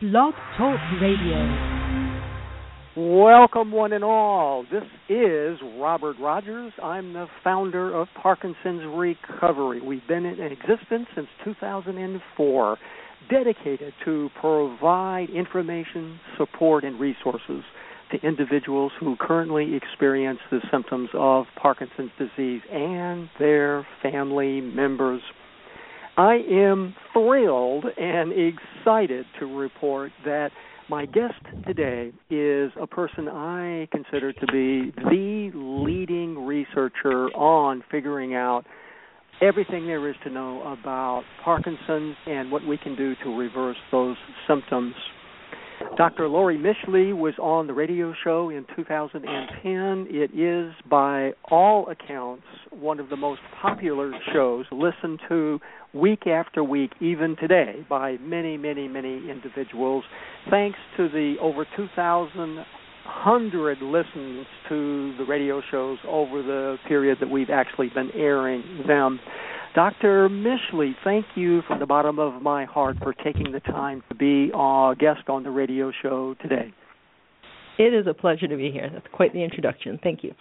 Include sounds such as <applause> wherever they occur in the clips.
Blog Talk Radio. Welcome, one and all. This is Robert Rogers. I'm the founder of Parkinson's Recovery. We've been in existence since 2004, dedicated to provide information, support, and resources to individuals who currently experience the symptoms of Parkinson's disease and their family members. I am thrilled and excited to report that my guest today is a person I consider to be the leading researcher on figuring out everything there is to know about Parkinson's and what we can do to reverse those symptoms. Dr. Laurie Mischley was on the radio show in 2010. It is, by all accounts, one of the most popular shows listened to week after week, even today, by many, many, many individuals, thanks to the over 2,000 listens to the radio shows over the period that we've actually been airing them. Dr. Mischley, thank you from the bottom of my heart for taking the time to be a guest on the radio show today. It is a pleasure to be here. That's quite the introduction. Thank you.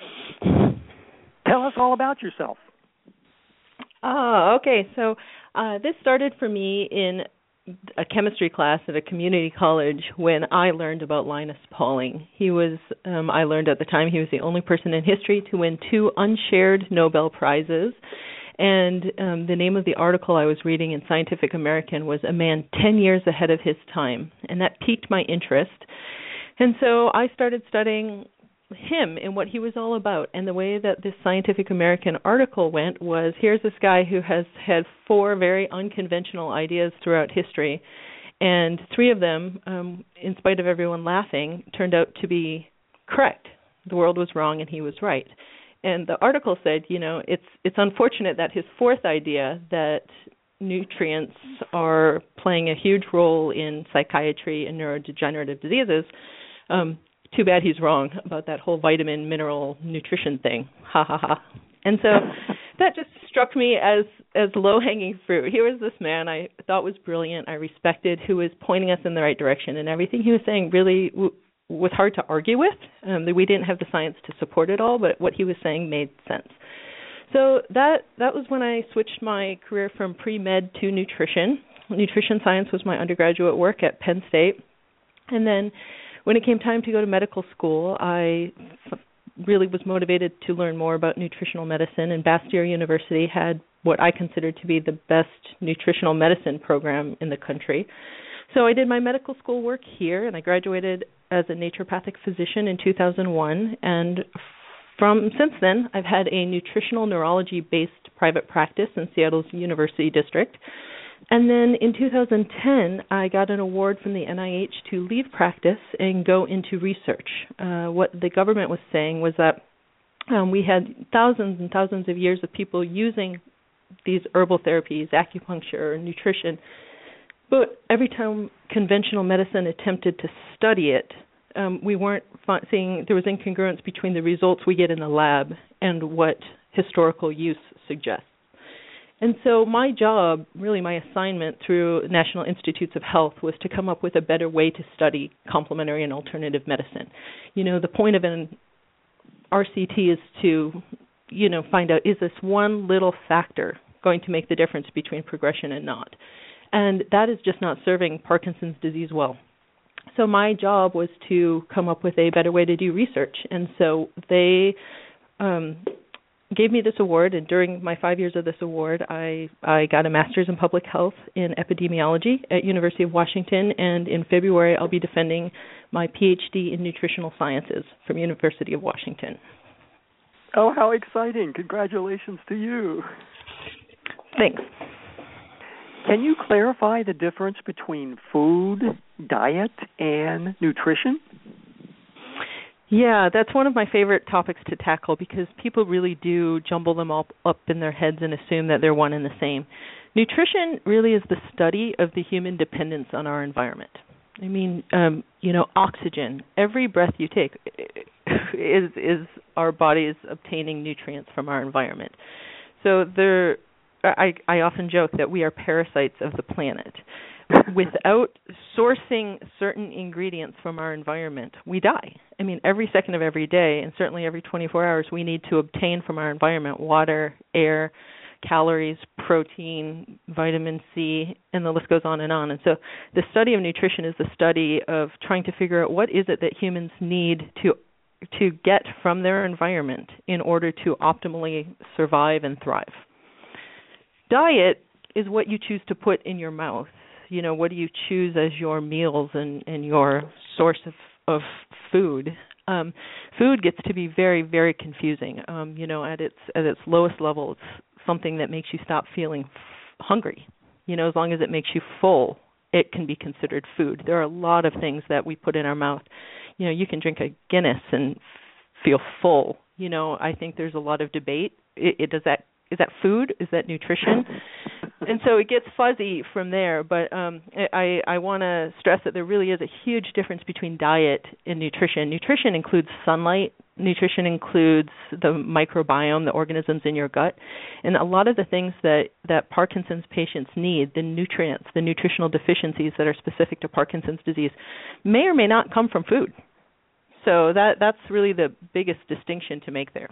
Tell us all about yourself. Ah, okay. So uh, this started for me in a chemistry class at a community college when I learned about Linus Pauling. He was, um, I learned at the time, he was the only person in history to win two unshared Nobel Prizes. And um, the name of the article I was reading in Scientific American was A Man 10 Years Ahead of His Time. And that piqued my interest. And so I started studying him and what he was all about. And the way that this Scientific American article went was here's this guy who has had four very unconventional ideas throughout history. And three of them, um, in spite of everyone laughing, turned out to be correct. The world was wrong and he was right and the article said, you know, it's it's unfortunate that his fourth idea that nutrients are playing a huge role in psychiatry and neurodegenerative diseases. Um, too bad he's wrong about that whole vitamin mineral nutrition thing. Ha ha ha. And so <laughs> that just struck me as as low hanging fruit. Here was this man I thought was brilliant, I respected, who was pointing us in the right direction, and everything he was saying really w- was hard to argue with. Um, we didn't have the science to support it all, but what he was saying made sense. So that that was when I switched my career from pre med to nutrition. Nutrition science was my undergraduate work at Penn State, and then when it came time to go to medical school, I really was motivated to learn more about nutritional medicine. And Bastyr University had what I considered to be the best nutritional medicine program in the country. So I did my medical school work here, and I graduated as a naturopathic physician in 2001. And from since then, I've had a nutritional neurology based private practice in Seattle's University District. And then in 2010, I got an award from the NIH to leave practice and go into research. Uh, what the government was saying was that um, we had thousands and thousands of years of people using these herbal therapies, acupuncture, nutrition, but every time conventional medicine attempted to study it, um, we weren't seeing there was incongruence between the results we get in the lab and what historical use suggests. And so my job, really my assignment through National Institutes of Health was to come up with a better way to study complementary and alternative medicine. You know, the point of an RCT is to, you know, find out is this one little factor going to make the difference between progression and not and that is just not serving Parkinson's disease well. So my job was to come up with a better way to do research, and so they um, gave me this award. And during my five years of this award, I I got a master's in public health in epidemiology at University of Washington, and in February I'll be defending my PhD in nutritional sciences from University of Washington. Oh, how exciting! Congratulations to you. Thanks. Can you clarify the difference between food, diet, and nutrition? Yeah, that's one of my favorite topics to tackle because people really do jumble them all up in their heads and assume that they're one and the same. Nutrition really is the study of the human dependence on our environment. I mean, um, you know, oxygen. Every breath you take <laughs> is is our bodies obtaining nutrients from our environment. So there I, I often joke that we are parasites of the planet. <laughs> without sourcing certain ingredients from our environment, we die. I mean, every second of every day, and certainly every 24 hours, we need to obtain from our environment water, air, calories, protein, vitamin C, and the list goes on and on. And so, the study of nutrition is the study of trying to figure out what is it that humans need to to get from their environment in order to optimally survive and thrive. Diet is what you choose to put in your mouth. You know, what do you choose as your meals and, and your source of, of food? Um, food gets to be very, very confusing. Um, you know, at its at its lowest level, it's something that makes you stop feeling f- hungry. You know, as long as it makes you full, it can be considered food. There are a lot of things that we put in our mouth. You know, you can drink a Guinness and feel full. You know, I think there's a lot of debate. It, it does that is that food? Is that nutrition? and so it gets fuzzy from there. But um, I I want to stress that there really is a huge difference between diet and nutrition. Nutrition includes sunlight. Nutrition includes the microbiome, the organisms in your gut, and a lot of the things that that Parkinson's patients need, the nutrients, the nutritional deficiencies that are specific to Parkinson's disease, may or may not come from food. So that that's really the biggest distinction to make there.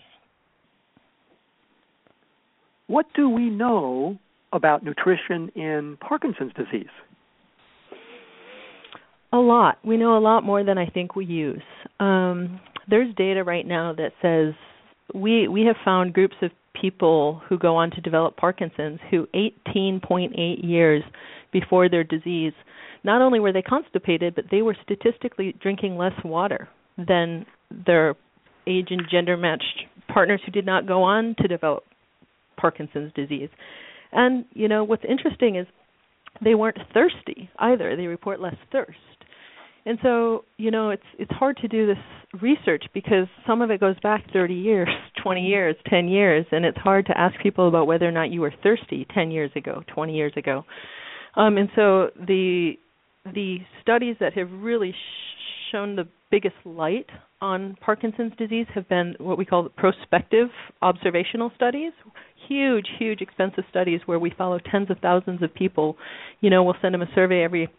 What do we know about nutrition in Parkinson's disease? A lot. We know a lot more than I think we use. Um, there's data right now that says we we have found groups of people who go on to develop Parkinson's who 18.8 years before their disease, not only were they constipated, but they were statistically drinking less water than their age and gender matched partners who did not go on to develop Parkinson's disease. And you know what's interesting is they weren't thirsty either. They report less thirst. And so, you know, it's it's hard to do this research because some of it goes back 30 years, <laughs> 20 years, 10 years, and it's hard to ask people about whether or not you were thirsty 10 years ago, 20 years ago. Um, and so the the studies that have really sh- shown the biggest light on Parkinson's disease have been what we call prospective observational studies. Huge, huge, expensive studies where we follow tens of thousands of people. You know, we'll send them a survey every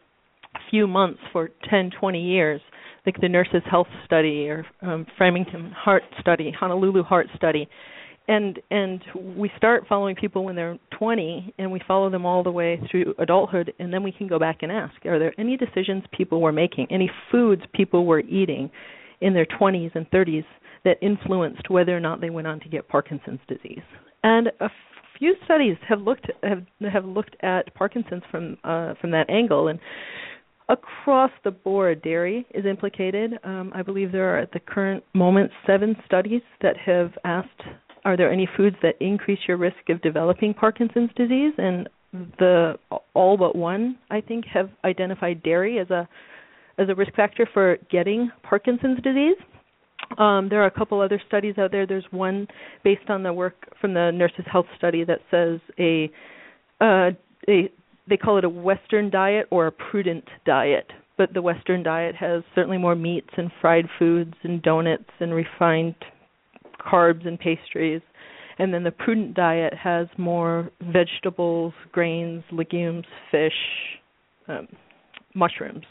few months for 10, 20 years, like the Nurses Health Study or um, Framingham Heart Study, Honolulu Heart Study. And and we start following people when they're 20, and we follow them all the way through adulthood, and then we can go back and ask: Are there any decisions people were making, any foods people were eating, in their 20s and 30s that influenced whether or not they went on to get Parkinson's disease. And a few studies have looked have have looked at Parkinson's from uh, from that angle and across the board dairy is implicated. Um, I believe there are at the current moment seven studies that have asked are there any foods that increase your risk of developing Parkinson's disease and the all but one I think have identified dairy as a as a risk factor for getting Parkinson's disease. Um, there are a couple other studies out there. There's one based on the work from the Nurses Health Study that says a, uh, a they call it a Western diet or a prudent diet. But the Western diet has certainly more meats and fried foods and donuts and refined carbs and pastries. And then the prudent diet has more vegetables, grains, legumes, fish, um, mushrooms,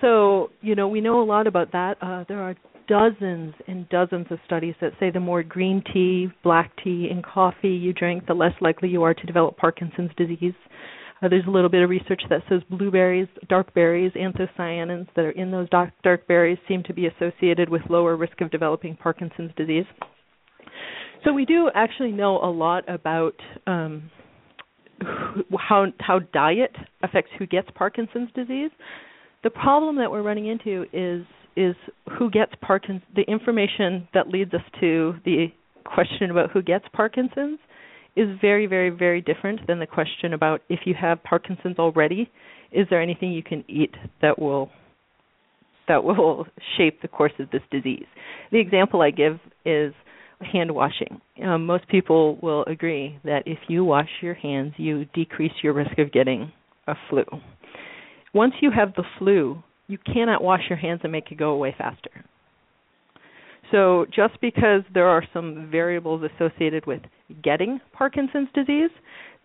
so, you know, we know a lot about that. Uh, there are dozens and dozens of studies that say the more green tea, black tea, and coffee you drink, the less likely you are to develop Parkinson's disease. Uh, there's a little bit of research that says blueberries, dark berries, anthocyanins that are in those dark, dark berries seem to be associated with lower risk of developing Parkinson's disease. So we do actually know a lot about um, how how diet affects who gets Parkinson's disease. The problem that we're running into is is who gets Parkinson's. The information that leads us to the question about who gets Parkinson's is very, very, very different than the question about if you have Parkinson's already, is there anything you can eat that will that will shape the course of this disease? The example I give is hand washing. Um, most people will agree that if you wash your hands, you decrease your risk of getting a flu once you have the flu, you cannot wash your hands and make it go away faster. So, just because there are some variables associated with getting Parkinson's disease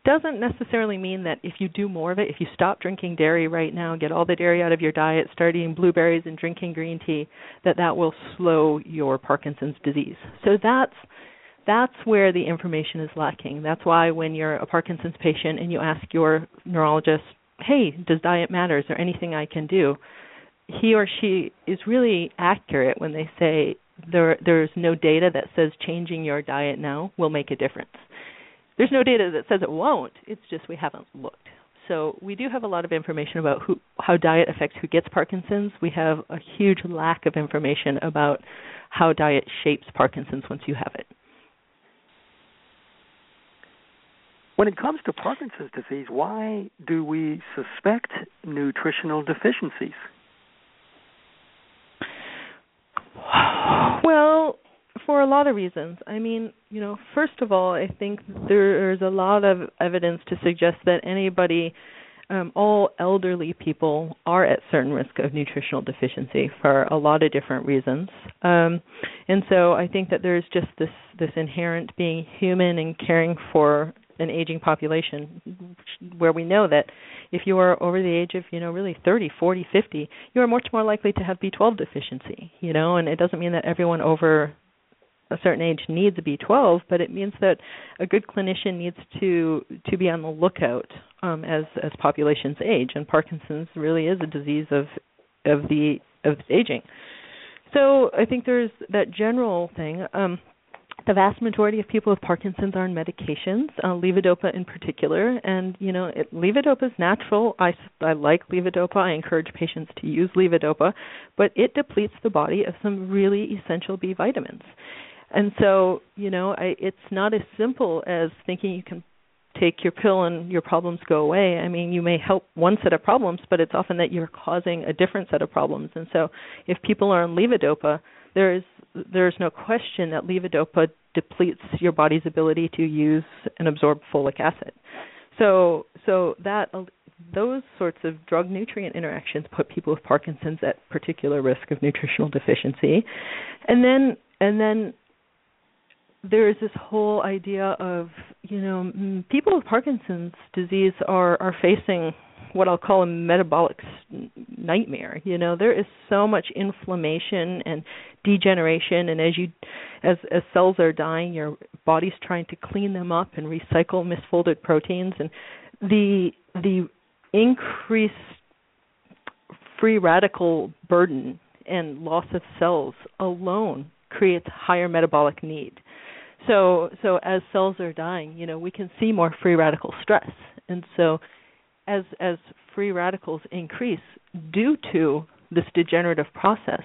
doesn't necessarily mean that if you do more of it, if you stop drinking dairy right now, get all the dairy out of your diet, start eating blueberries and drinking green tea, that that will slow your Parkinson's disease. So that's that's where the information is lacking. That's why when you're a Parkinson's patient and you ask your neurologist, "Hey, does diet matter? Is there anything I can do?" He or she is really accurate when they say there there's no data that says changing your diet now will make a difference there's no data that says it won't. It's just we haven't looked. So we do have a lot of information about who, how diet affects who gets Parkinson's. We have a huge lack of information about how diet shapes Parkinson's once you have it. When it comes to Parkinson's disease, why do we suspect nutritional deficiencies? <sighs> Well, for a lot of reasons. I mean, you know, first of all, I think there's a lot of evidence to suggest that anybody, um, all elderly people, are at certain risk of nutritional deficiency for a lot of different reasons. Um, and so I think that there's just this this inherent being human and caring for an aging population where we know that if you are over the age of you know really 30 40 50 you are much more likely to have b12 deficiency you know and it doesn't mean that everyone over a certain age needs a B12, but it means that a good clinician needs to to be on the lookout um, as as populations age, and Parkinson's really is a disease of of the of aging. So I think there's that general thing. Um, the vast majority of people with Parkinson's are on medications, uh, levodopa in particular, and you know it, levodopa is natural. I I like levodopa. I encourage patients to use levodopa, but it depletes the body of some really essential B vitamins. And so, you know, I, it's not as simple as thinking you can take your pill and your problems go away. I mean, you may help one set of problems, but it's often that you're causing a different set of problems. And so, if people are on levodopa, there is there's no question that levodopa depletes your body's ability to use and absorb folic acid. So, so that uh, those sorts of drug nutrient interactions put people with Parkinson's at particular risk of nutritional deficiency. And then and then there is this whole idea of you know people with Parkinson's disease are are facing what I'll call a metabolic nightmare. You know, there is so much inflammation and degeneration, and as you, as as cells are dying, your body's trying to clean them up and recycle misfolded proteins, and the the increased free radical burden and loss of cells alone creates higher metabolic need. So so as cells are dying, you know, we can see more free radical stress. And so as as free radicals increase due to this degenerative process,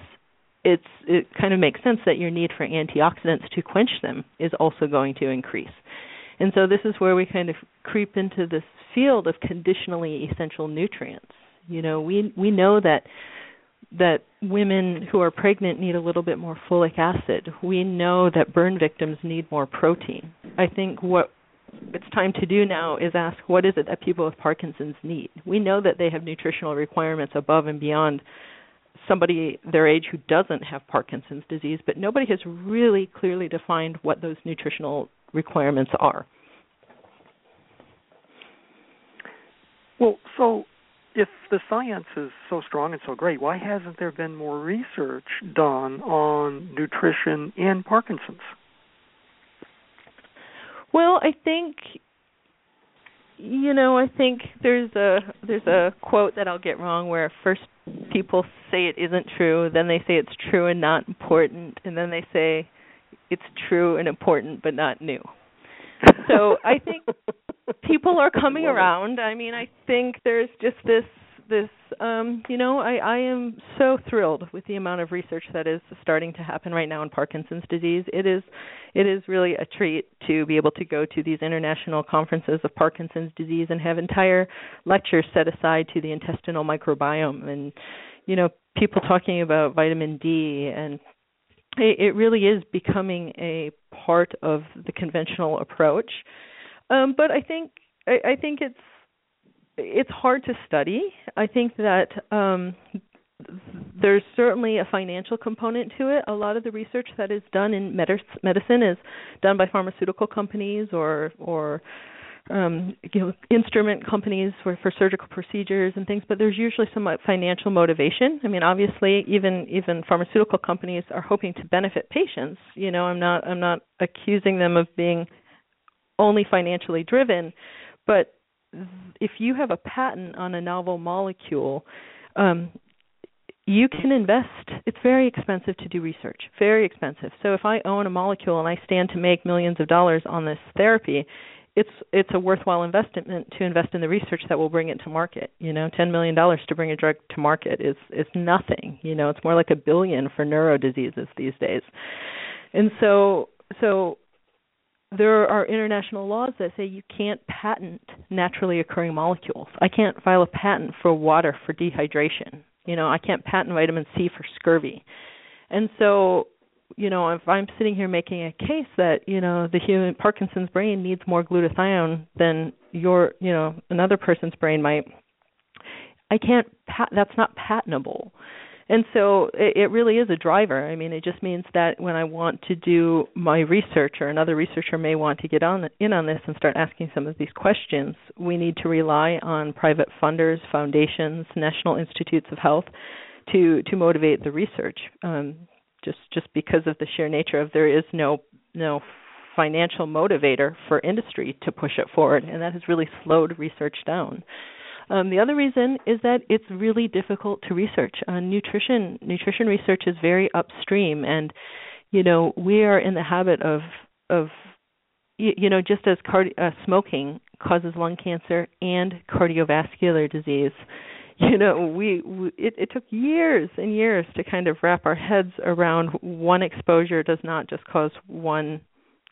it's it kind of makes sense that your need for antioxidants to quench them is also going to increase. And so this is where we kind of creep into this field of conditionally essential nutrients. You know, we we know that that women who are pregnant need a little bit more folic acid. We know that burn victims need more protein. I think what it's time to do now is ask what is it that people with Parkinson's need? We know that they have nutritional requirements above and beyond somebody their age who doesn't have Parkinson's disease, but nobody has really clearly defined what those nutritional requirements are. Well, so if the science is so strong and so great, why hasn't there been more research done on nutrition in Parkinson's? Well, I think you know, I think there's a there's a quote that I'll get wrong where first people say it isn't true, then they say it's true and not important, and then they say it's true and important but not new. So I think <laughs> people are coming around. I mean, I think there's just this this um you know i i am so thrilled with the amount of research that is starting to happen right now in parkinson's disease. It is it is really a treat to be able to go to these international conferences of parkinson's disease and have entire lectures set aside to the intestinal microbiome and you know people talking about vitamin d and it, it really is becoming a part of the conventional approach. Um, but I think I, I think it's it's hard to study. I think that um, there's certainly a financial component to it. A lot of the research that is done in medicine is done by pharmaceutical companies or or um, you know, instrument companies for, for surgical procedures and things, but there's usually some financial motivation. I mean, obviously, even even pharmaceutical companies are hoping to benefit patients. You know, I'm not I'm not accusing them of being only financially driven, but if you have a patent on a novel molecule, um, you can invest. It's very expensive to do research, very expensive. So if I own a molecule and I stand to make millions of dollars on this therapy, it's it's a worthwhile investment to invest in the research that will bring it to market. You know, ten million dollars to bring a drug to market is is nothing. You know, it's more like a billion for neuro diseases these days. And so so there are international laws that say you can't patent naturally occurring molecules. I can't file a patent for water for dehydration. You know, I can't patent vitamin C for scurvy. And so, you know, if I'm sitting here making a case that, you know, the human Parkinson's brain needs more glutathione than your, you know, another person's brain might, I can't pat that's not patentable and so it, it really is a driver. I mean, it just means that when I want to do my research, or another researcher may want to get on in on this and start asking some of these questions, we need to rely on private funders, foundations, national institutes of health to to motivate the research. Um, just just because of the sheer nature of there is no no financial motivator for industry to push it forward, and that has really slowed research down. Um, the other reason is that it's really difficult to research. Uh, nutrition nutrition research is very upstream, and you know we are in the habit of of you, you know just as cardi- uh, smoking causes lung cancer and cardiovascular disease. <laughs> You know, we, we it, it took years and years to kind of wrap our heads around one exposure does not just cause one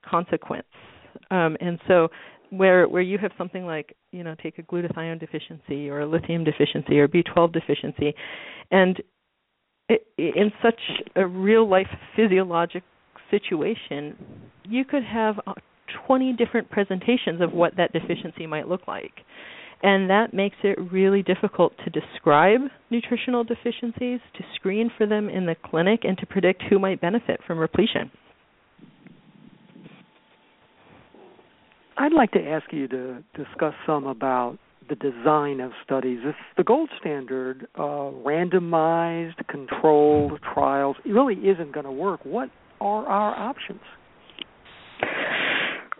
consequence. Um, and so where where you have something like you know take a glutathione deficiency or a lithium deficiency or B12 deficiency, and it, in such a real life physiologic situation, you could have uh, 20 different presentations of what that deficiency might look like. And that makes it really difficult to describe nutritional deficiencies, to screen for them in the clinic, and to predict who might benefit from repletion. I'd like to ask you to discuss some about the design of studies. If the gold standard, uh, randomized, controlled trials, really isn't going to work, what are our options?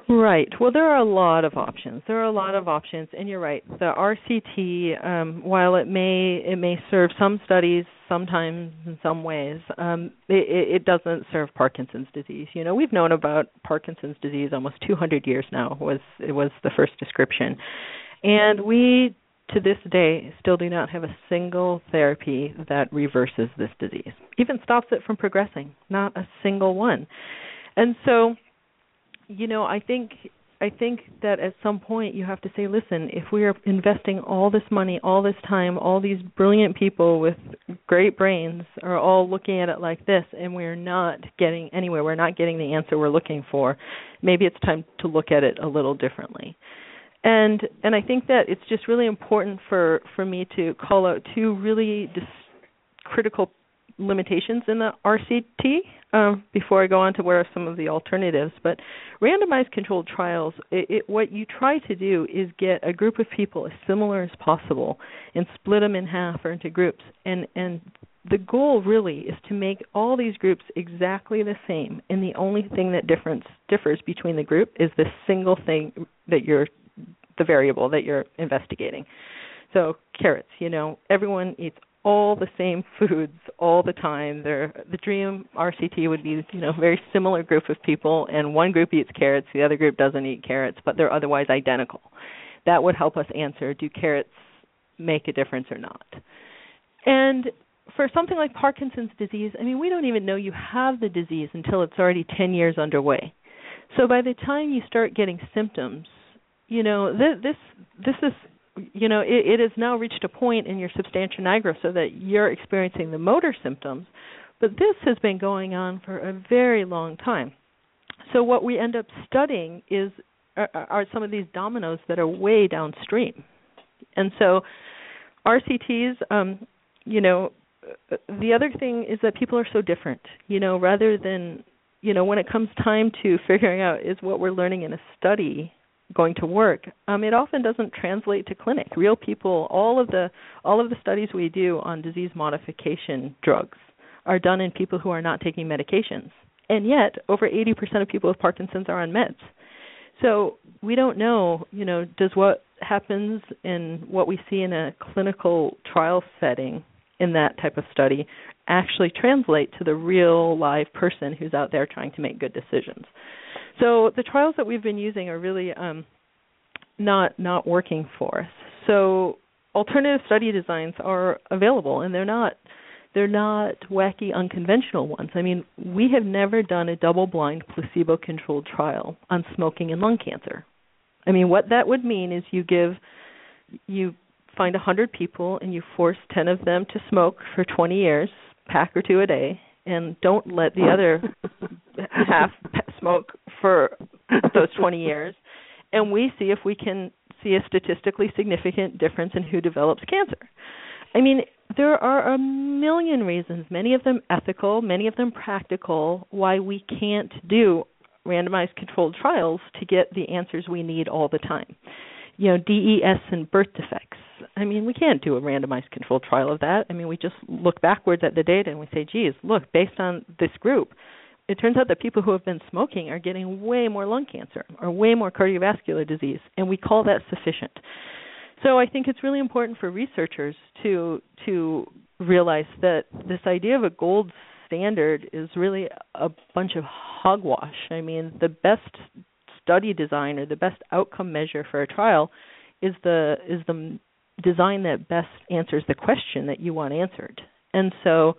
Right. Well, there are a lot of options. There are a lot of options, and you're right. The RCT, um, while it may it may serve some studies, sometimes in some ways, um, it, it doesn't serve Parkinson's disease. You know, we've known about Parkinson's disease almost 200 years now. Was it was the first description, and we to this day still do not have a single therapy that reverses this disease, even stops it from progressing. Not a single one, and so you know, I think I think that at some point you have to say, listen, if we are investing all this money, all this time, all these brilliant people with great brains are all looking at it like this and we're not getting anywhere, we're not getting the answer we're looking for, maybe it's time to look at it a little differently. And and I think that it's just really important for for me to call out two really dis- critical limitations in the RCT um, before I go on to where are some of the alternatives. But randomized controlled trials, it, it, what you try to do is get a group of people as similar as possible and split them in half or into groups. And and the goal really is to make all these groups exactly the same. And the only thing that difference differs between the group is the single thing that you're the variable that you're investigating. So carrots, you know, everyone eats all the same <laughs> foods all the time. They're, the dream RCT would be, you know, a very similar group of people, and one group eats carrots, the other group doesn't eat carrots, but they're otherwise identical. That would help us answer: Do carrots make a difference or not? And for something like Parkinson's disease, I mean, we don't even know you have the disease until it's already 10 years underway. So by the time you start getting symptoms, you know, th- this this is you know, it, it has now reached a point in your substantia nigra so that you're experiencing the motor symptoms, but this has been going on for a very long time. So what we end up studying is are, are some of these dominoes that are way downstream, and so RCTs, um, you know, the other thing is that people are so different. You know, rather than you know, when it comes time to figuring out is what we're learning in a study going to work, um, it often doesn't translate to clinic. Real people, all of the all of the studies we do on disease modification drugs are done in people who are not taking medications, and yet over 80% of people with Parkinson's are on meds. So we don't know, you know, does what happens in what we see in a clinical trial setting in that type of study actually translate to the real live person who's out there trying to make good decisions. So the trials that we've been using are really um, not not working for us. So alternative study designs are available, and they're not they're not wacky, unconventional ones. I mean, we have never done a double-blind, placebo-controlled trial on smoking and lung cancer. I mean, what that would mean is you give you find a 100 people and you force 10 of them to smoke for 20 years, pack or two a day, and don't let the other <laughs> half smoke for those 20 years. And we see if we can see a statistically significant difference in who develops cancer. I mean, there are a million reasons, many of them ethical, many of them practical, why we can't do randomized controlled trials to get the answers we need all the time. You know, DES and birth defects. I mean, we can't do a randomized controlled trial of that. I mean, we just look backwards at the data and we say, geez, look, based on this group, it turns out that people who have been smoking are getting way more lung cancer or way more cardiovascular disease, and we call that sufficient. So I think it's really important for researchers to to realize that this idea of a gold standard is really a bunch of hogwash. I mean, the best study design or the best outcome measure for a trial is the is the design that best answers the question that you want answered. And so,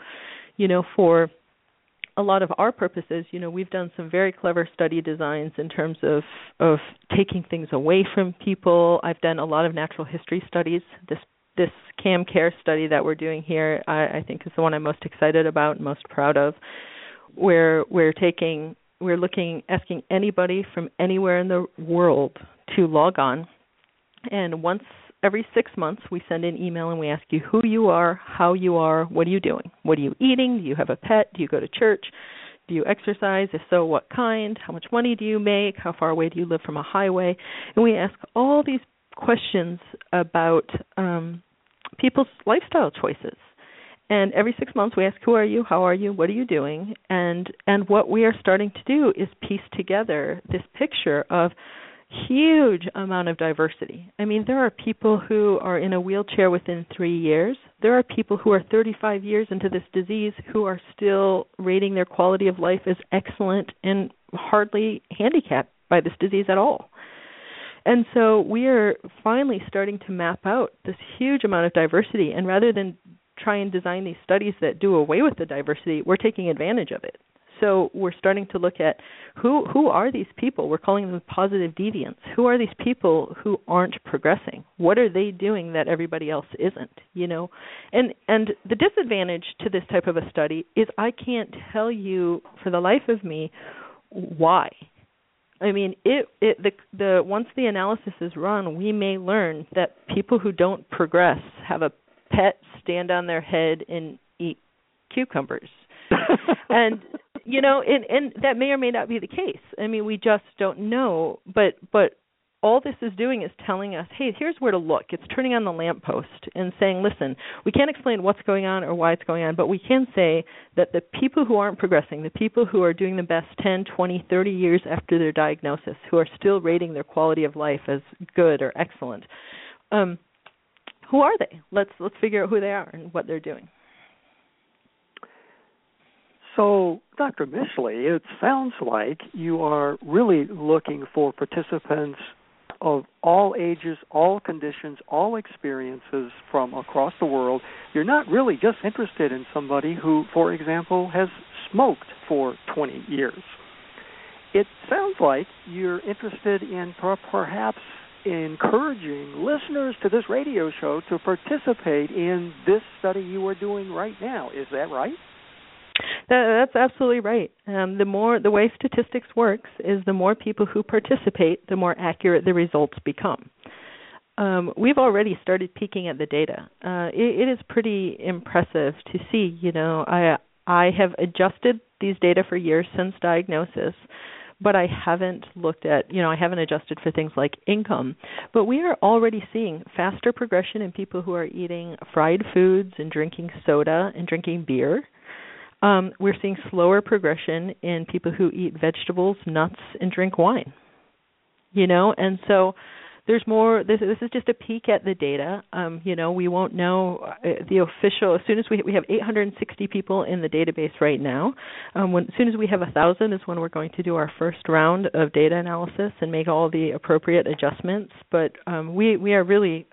you know, for a lot of our purposes, you know, we've done some very clever study designs in terms of of taking things away from people. I've done a lot of natural history studies. This this CAM Care study that we're doing here, I, I think, is the one I'm most excited about, and most proud of. Where we're taking, we're looking, asking anybody from anywhere in the world to log on, and once every six months we send an email and we ask you who you are, how you are, what are you doing, what are you eating, do you have a pet, do you go to church, do you exercise? If so, what kind? How much money do you make? How far away do you live from a highway? And we ask all these questions about um, people's lifestyle choices. And every six months we ask who are you, how are you, what are you doing? And and what we are starting to do is piece together this picture of huge amount of diversity. I mean, there are people who are in a wheelchair within 3 years. There are people who are 35 years into this disease who are still rating their quality of life as excellent and hardly handicapped by this disease at all. And so we are finally starting to map out this huge amount of diversity and rather than try and design these studies that do away with the diversity, we're taking advantage of it. So we're starting to look at who who are these people? We're calling them positive deviants. Who are these people who aren't progressing? What are they doing that everybody else isn't? You know, and and the disadvantage to this type of a study is I can't tell you for the life of me why. I mean, it it the the once the analysis is run, we may learn that people who don't progress have a pet stand on their head and eat cucumbers. <laughs> and you know and and that may or may not be the case. I mean we just don't know. But but all this is doing is telling us hey here's where to look. It's turning on the lamppost and saying listen we can't explain what's going on or why it's going on but we can say that the people who aren't progressing the people who are doing the best 10 20 30 years after their diagnosis who are still rating their quality of life as good or excellent um who are they? Let's let's figure out who they are and what they're doing so, Dr. Mischley, it sounds like you are really looking for participants of all ages, all conditions, all experiences from across the world. You're not really just interested in somebody who, for example, has smoked for 20 years. It sounds like you're interested in perhaps encouraging listeners to this radio show to participate in this study you are doing right now. Is that right? That, that's absolutely right. Um, the more the way statistics works is the more people who participate, the more accurate the results become. Um, we've already started peeking at the data. Uh, it, it is pretty impressive to see. You know, I I have adjusted these data for years since diagnosis, but I haven't looked at, you know, I haven't adjusted for things like income. But we are already seeing faster progression in people who are eating fried foods and drinking soda and drinking beer. Um, we're seeing slower progression in people who eat vegetables, nuts, and drink wine. You know, and so there's more this this is just a peek at the data um, you know we won't know uh, the official as soon as we we have 860 people in the database right now um, when as soon as we have a thousand is when we're going to do our first round of data analysis and make all the appropriate adjustments but um, we we are really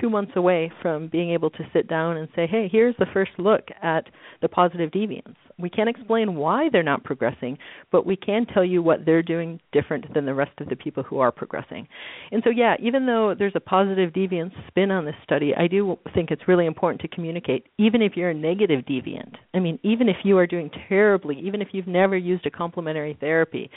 two months away from being able to sit down and say, hey, here's the first look at the positive deviants. We can't explain why they're not progressing, but we can tell you what they're doing different than the rest of the people who are progressing. And so, yeah, even though there's a positive deviance spin on this study, I do think it's really important to communicate, even if you're a negative deviant. I mean, even if you are doing terribly, even if you've never used a complementary therapy,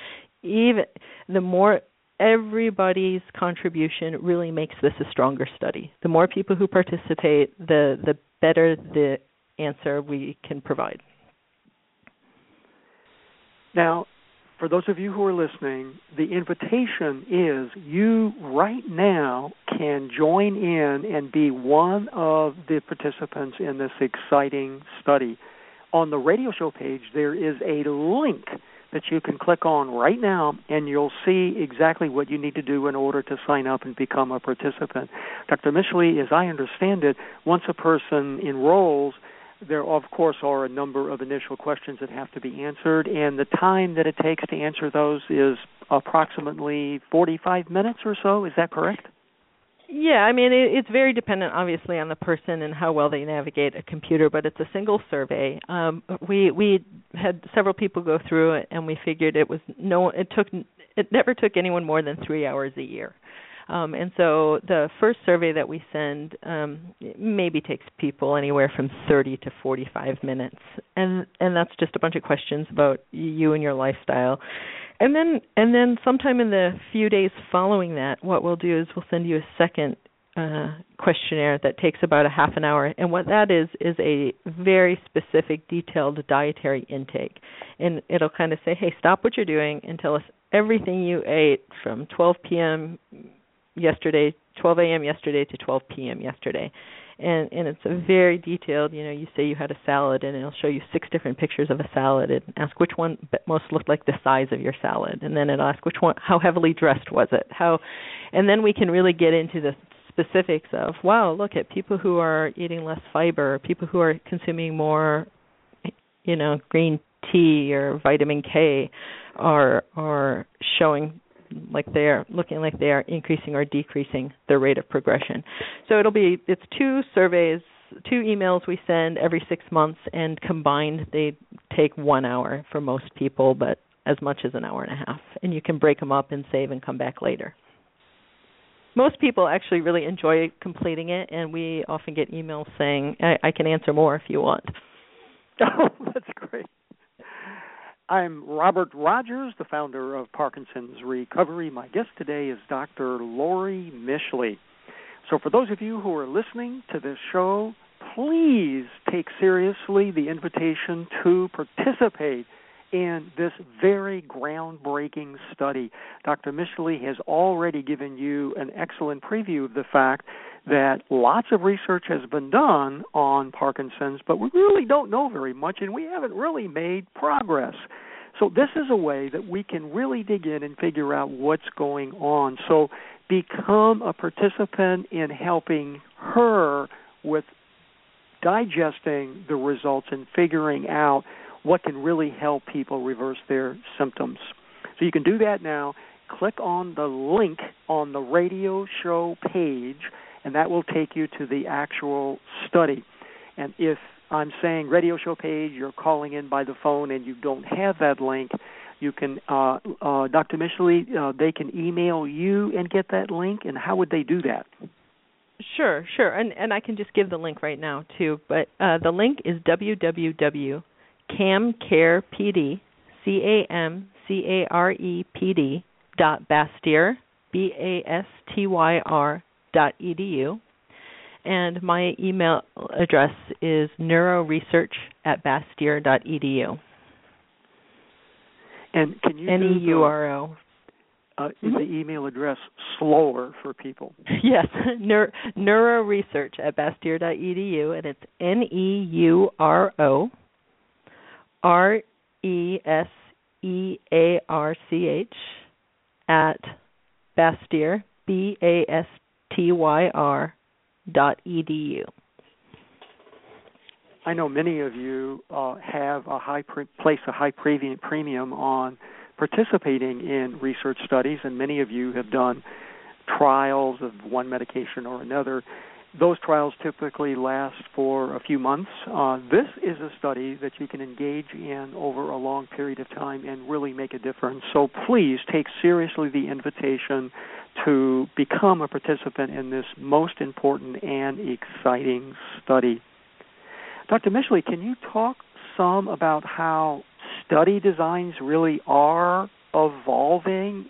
even the more everybody's contribution really makes this a stronger study. The more people who participate, the the better the answer we can provide. Now, for those of you who are listening, the invitation is you right now can join in and be one of the participants in this exciting study. On the radio show page, there is a link that you can click on right now and you'll see exactly what you need to do in order to sign up and become a participant. Dr. Mischley, as I understand it, once a person enrolls, there of course are a number of initial questions that have to be answered and the time that it takes to answer those is approximately 45 minutes or so, is that correct? Yeah, I mean it, it's very dependent, obviously, on the person and how well they navigate a computer. But it's a single survey. Um, we we had several people go through it, and we figured it was no. It took it never took anyone more than three hours a year. Um, and so the first survey that we send um, maybe takes people anywhere from 30 to 45 minutes, and and that's just a bunch of questions about you and your lifestyle. And then and then sometime in the few days following that, what we'll do is we'll send you a second uh, questionnaire that takes about a half an hour. And what that is is a very specific, detailed dietary intake. And it'll kind of say, hey, stop what you're doing and tell us everything you ate from 12 p.m. yesterday, 12 a.m. yesterday to 12 p.m. yesterday and and it's a very detailed you know you say you had a salad and it'll show you six different pictures of a salad and ask which one most looked like the size of your salad and then it'll ask which one how heavily dressed was it how and then we can really get into the specifics of wow look at people who are eating less fiber people who are consuming more you know green tea or vitamin K are are showing like they are looking like they are increasing or decreasing their rate of progression. So it'll be it's two surveys, two emails we send every 6 months and combined they take 1 hour for most people but as much as an hour and a half and you can break them up and save and come back later. Most people actually really enjoy completing it and we often get emails saying I, I can answer more if you want. <laughs> Oh, that's. I'm Robert Rogers, the founder of Parkinson's Recovery. My guest today is Dr. Laurie Mischley. So, for those of you who are listening to this show, please take seriously the invitation to participate in this very groundbreaking study. Dr. Mischley has already given you an excellent preview of the fact that lots of research has been done on Parkinson's, but we really don't know very much and we haven't really made progress. So this is a way that we can really dig in and figure out what's going on. So become a participant in helping her with digesting the results and figuring out what can really help people reverse their symptoms. So you can do that now. Click on the link on the radio show page and that will take you to the actual study. And if I'm saying radio show page, you're calling in by the phone and you don't have that link, you can, uh, uh, Dr. Mischley, uh, they can email you and get that link. And how would they do that? Sure, sure, and and I can just give the link right now too. But uh, the link is www.camcarepd, c a m c a r e p d dot bastyr b a s t y r edu, and my email address is neuroresearch at bastyr.edu. And can you N E U R O. Uh, is the email address slower for people? <laughs> Yes, Neur- neuro research at bastyr.edu, and it's N E U R O R E S E A R C H at Bastyr B A S T Y R dot edu. I know many of you uh, have a high pre- place a high premium on participating in research studies, and many of you have done trials of one medication or another. Those trials typically last for a few months. Uh, this is a study that you can engage in over a long period of time and really make a difference. So please take seriously the invitation to become a participant in this most important and exciting study. Dr. Mischley, can you talk some about how study designs really are evolving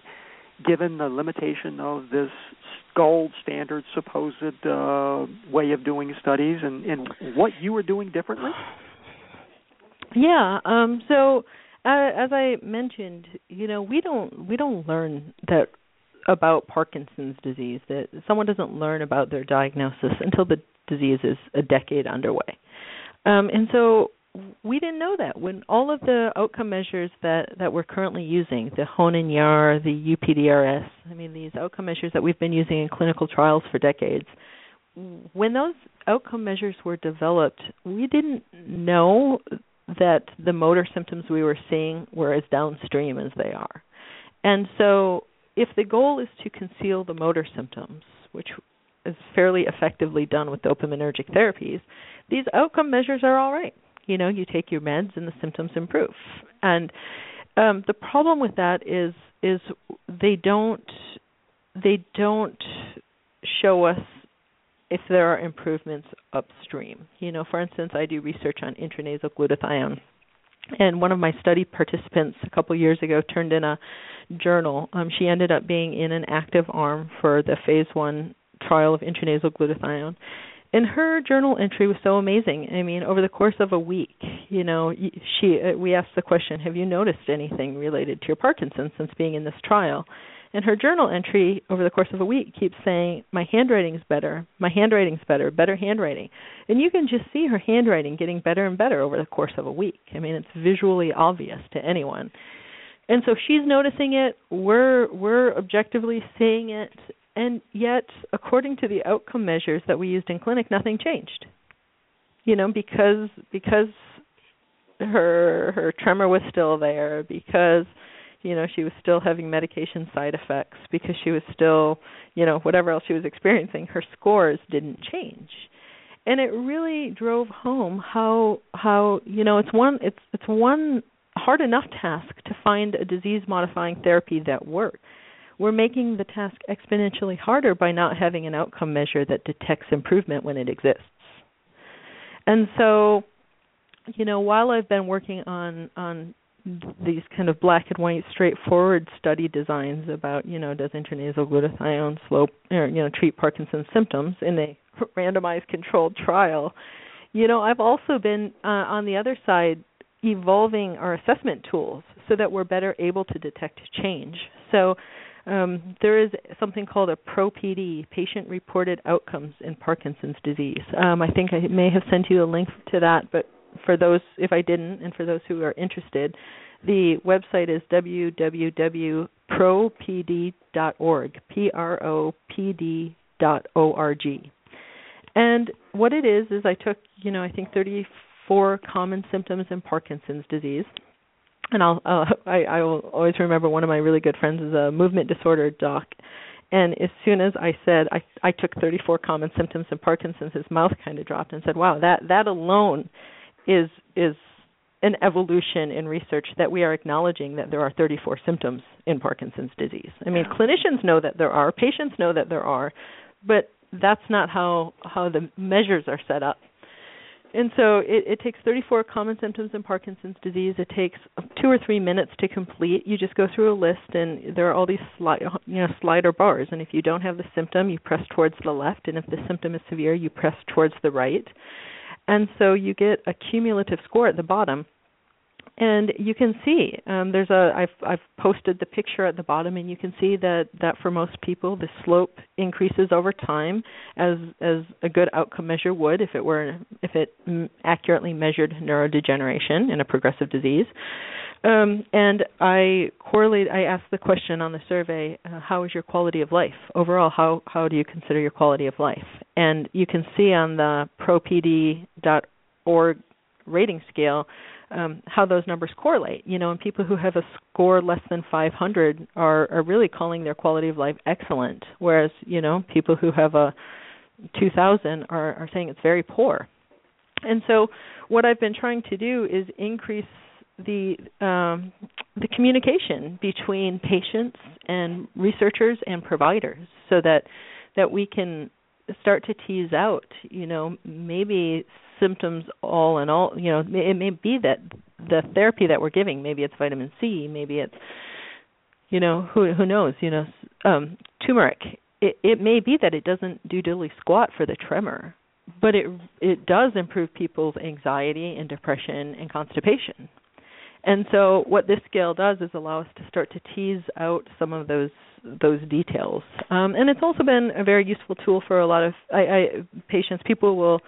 given the limitation of this gold standard supposed uh, way of doing studies and, and what you were doing differently? Yeah. Um, so uh, as I mentioned, you know, we don't we don't learn that about Parkinson's disease that someone doesn't learn about their diagnosis until the disease is a decade underway. Um, and so we didn't know that when all of the outcome measures that, that we're currently using, the Hoehn Yahr, the UPDRS, I mean these outcome measures that we've been using in clinical trials for decades, when those outcome measures were developed, we didn't know that the motor symptoms we were seeing were as downstream as they are. And so if the goal is to conceal the motor symptoms, which is fairly effectively done with dopaminergic therapies, these outcome measures are all right. You know, you take your meds and the symptoms improve. And um, the problem with that is is they don't they don't show us if there are improvements upstream. You know, for instance, I do research on intranasal glutathione, and one of my study participants a couple years ago turned in a journal. Um, she ended up being in an active arm for the phase one trial of intranasal glutathione, and her journal entry was so amazing. I mean, over the course of a week, you know, she uh, we asked the question, "Have you noticed anything related to your Parkinson's since being in this trial?" And her journal entry over the course of a week keeps saying, "My handwriting's better. My handwriting's better. Better handwriting." And you can just see her handwriting getting better and better over the course of a week. I mean, it's visually obvious to anyone. And so she's noticing it. We're we're objectively seeing it, and yet according to the outcome measures that we used in clinic nothing changed. You know because because her her tremor was still there because you know she was still having medication side effects because she was still you know whatever else she was experiencing her scores didn't change. And it really drove home how how you know it's one it's it's one hard enough task to find a disease modifying therapy that works we're making the task exponentially harder by not having an outcome measure that detects improvement when it exists. And so, you know, while I've been working on on these kind of black and white, straightforward study designs about, you know, does intranasal glutathione slow or you know treat Parkinson's symptoms in a <laughs> randomized controlled trial, you know, I've also been uh, on the other side evolving our assessment tools so that we're better able to detect change. So um, there is something called a PRO-PD, Patient Reported Outcomes in Parkinson's Disease. Um, I think I may have sent you a link to that, but for those, if I didn't, and for those who are interested, the website is www.propd.org, P-R-O-P-D dot O-R-G. And what it is is I took, you know, I think 34 common symptoms in Parkinson's disease and I'll uh, <laughs> I I will always remember one of my really good friends is a movement disorder doc. And as soon as I said I I took 34 common symptoms of Parkinson's his mouth kind of dropped and said wow that that alone is is an evolution in research that we are acknowledging that there are 34 symptoms in Parkinson's disease. I mean, clinicians know that there are, patients know that there are, but that's not how how the measures are set up and so it, it takes 34 common symptoms in Parkinson's disease. It takes two or three minutes to complete. You just go through a list, and there are all these slide, you know, slider bars. And if you don't have the symptom, you press towards the left, and if the symptom is severe, you press towards the right. And so you get a cumulative score at the bottom and you can see um, there's a I've I've posted the picture at the bottom, and you can see that that for most people the slope increases over time as as a good outcome measure would if it were if it accurately measured neurodegeneration in a progressive disease. Um, and I correlate. I asked the question on the survey: uh, How is your quality of life overall? How how do you consider your quality of life? And you can see on the propd.org rating scale um, how those numbers correlate. You know, and people who have a score less than 500 are are really calling their quality of life excellent, whereas you know people who have a 2,000 are are saying it's very poor. And so, what I've been trying to do is increase the um, the communication between patients and researchers and providers, so that that we can start to tease out, you know, maybe symptoms all in all you know it may be that the therapy that we're giving maybe it's vitamin c maybe it's you know who who knows you know um turmeric. It it may be that it doesn't do diddly squat for the tremor but it it does improve people's anxiety and depression and constipation. And so what this scale does is allow us to start to tease out some of those those details. Um, and it's also been a very useful tool for a lot of I, I patients. People will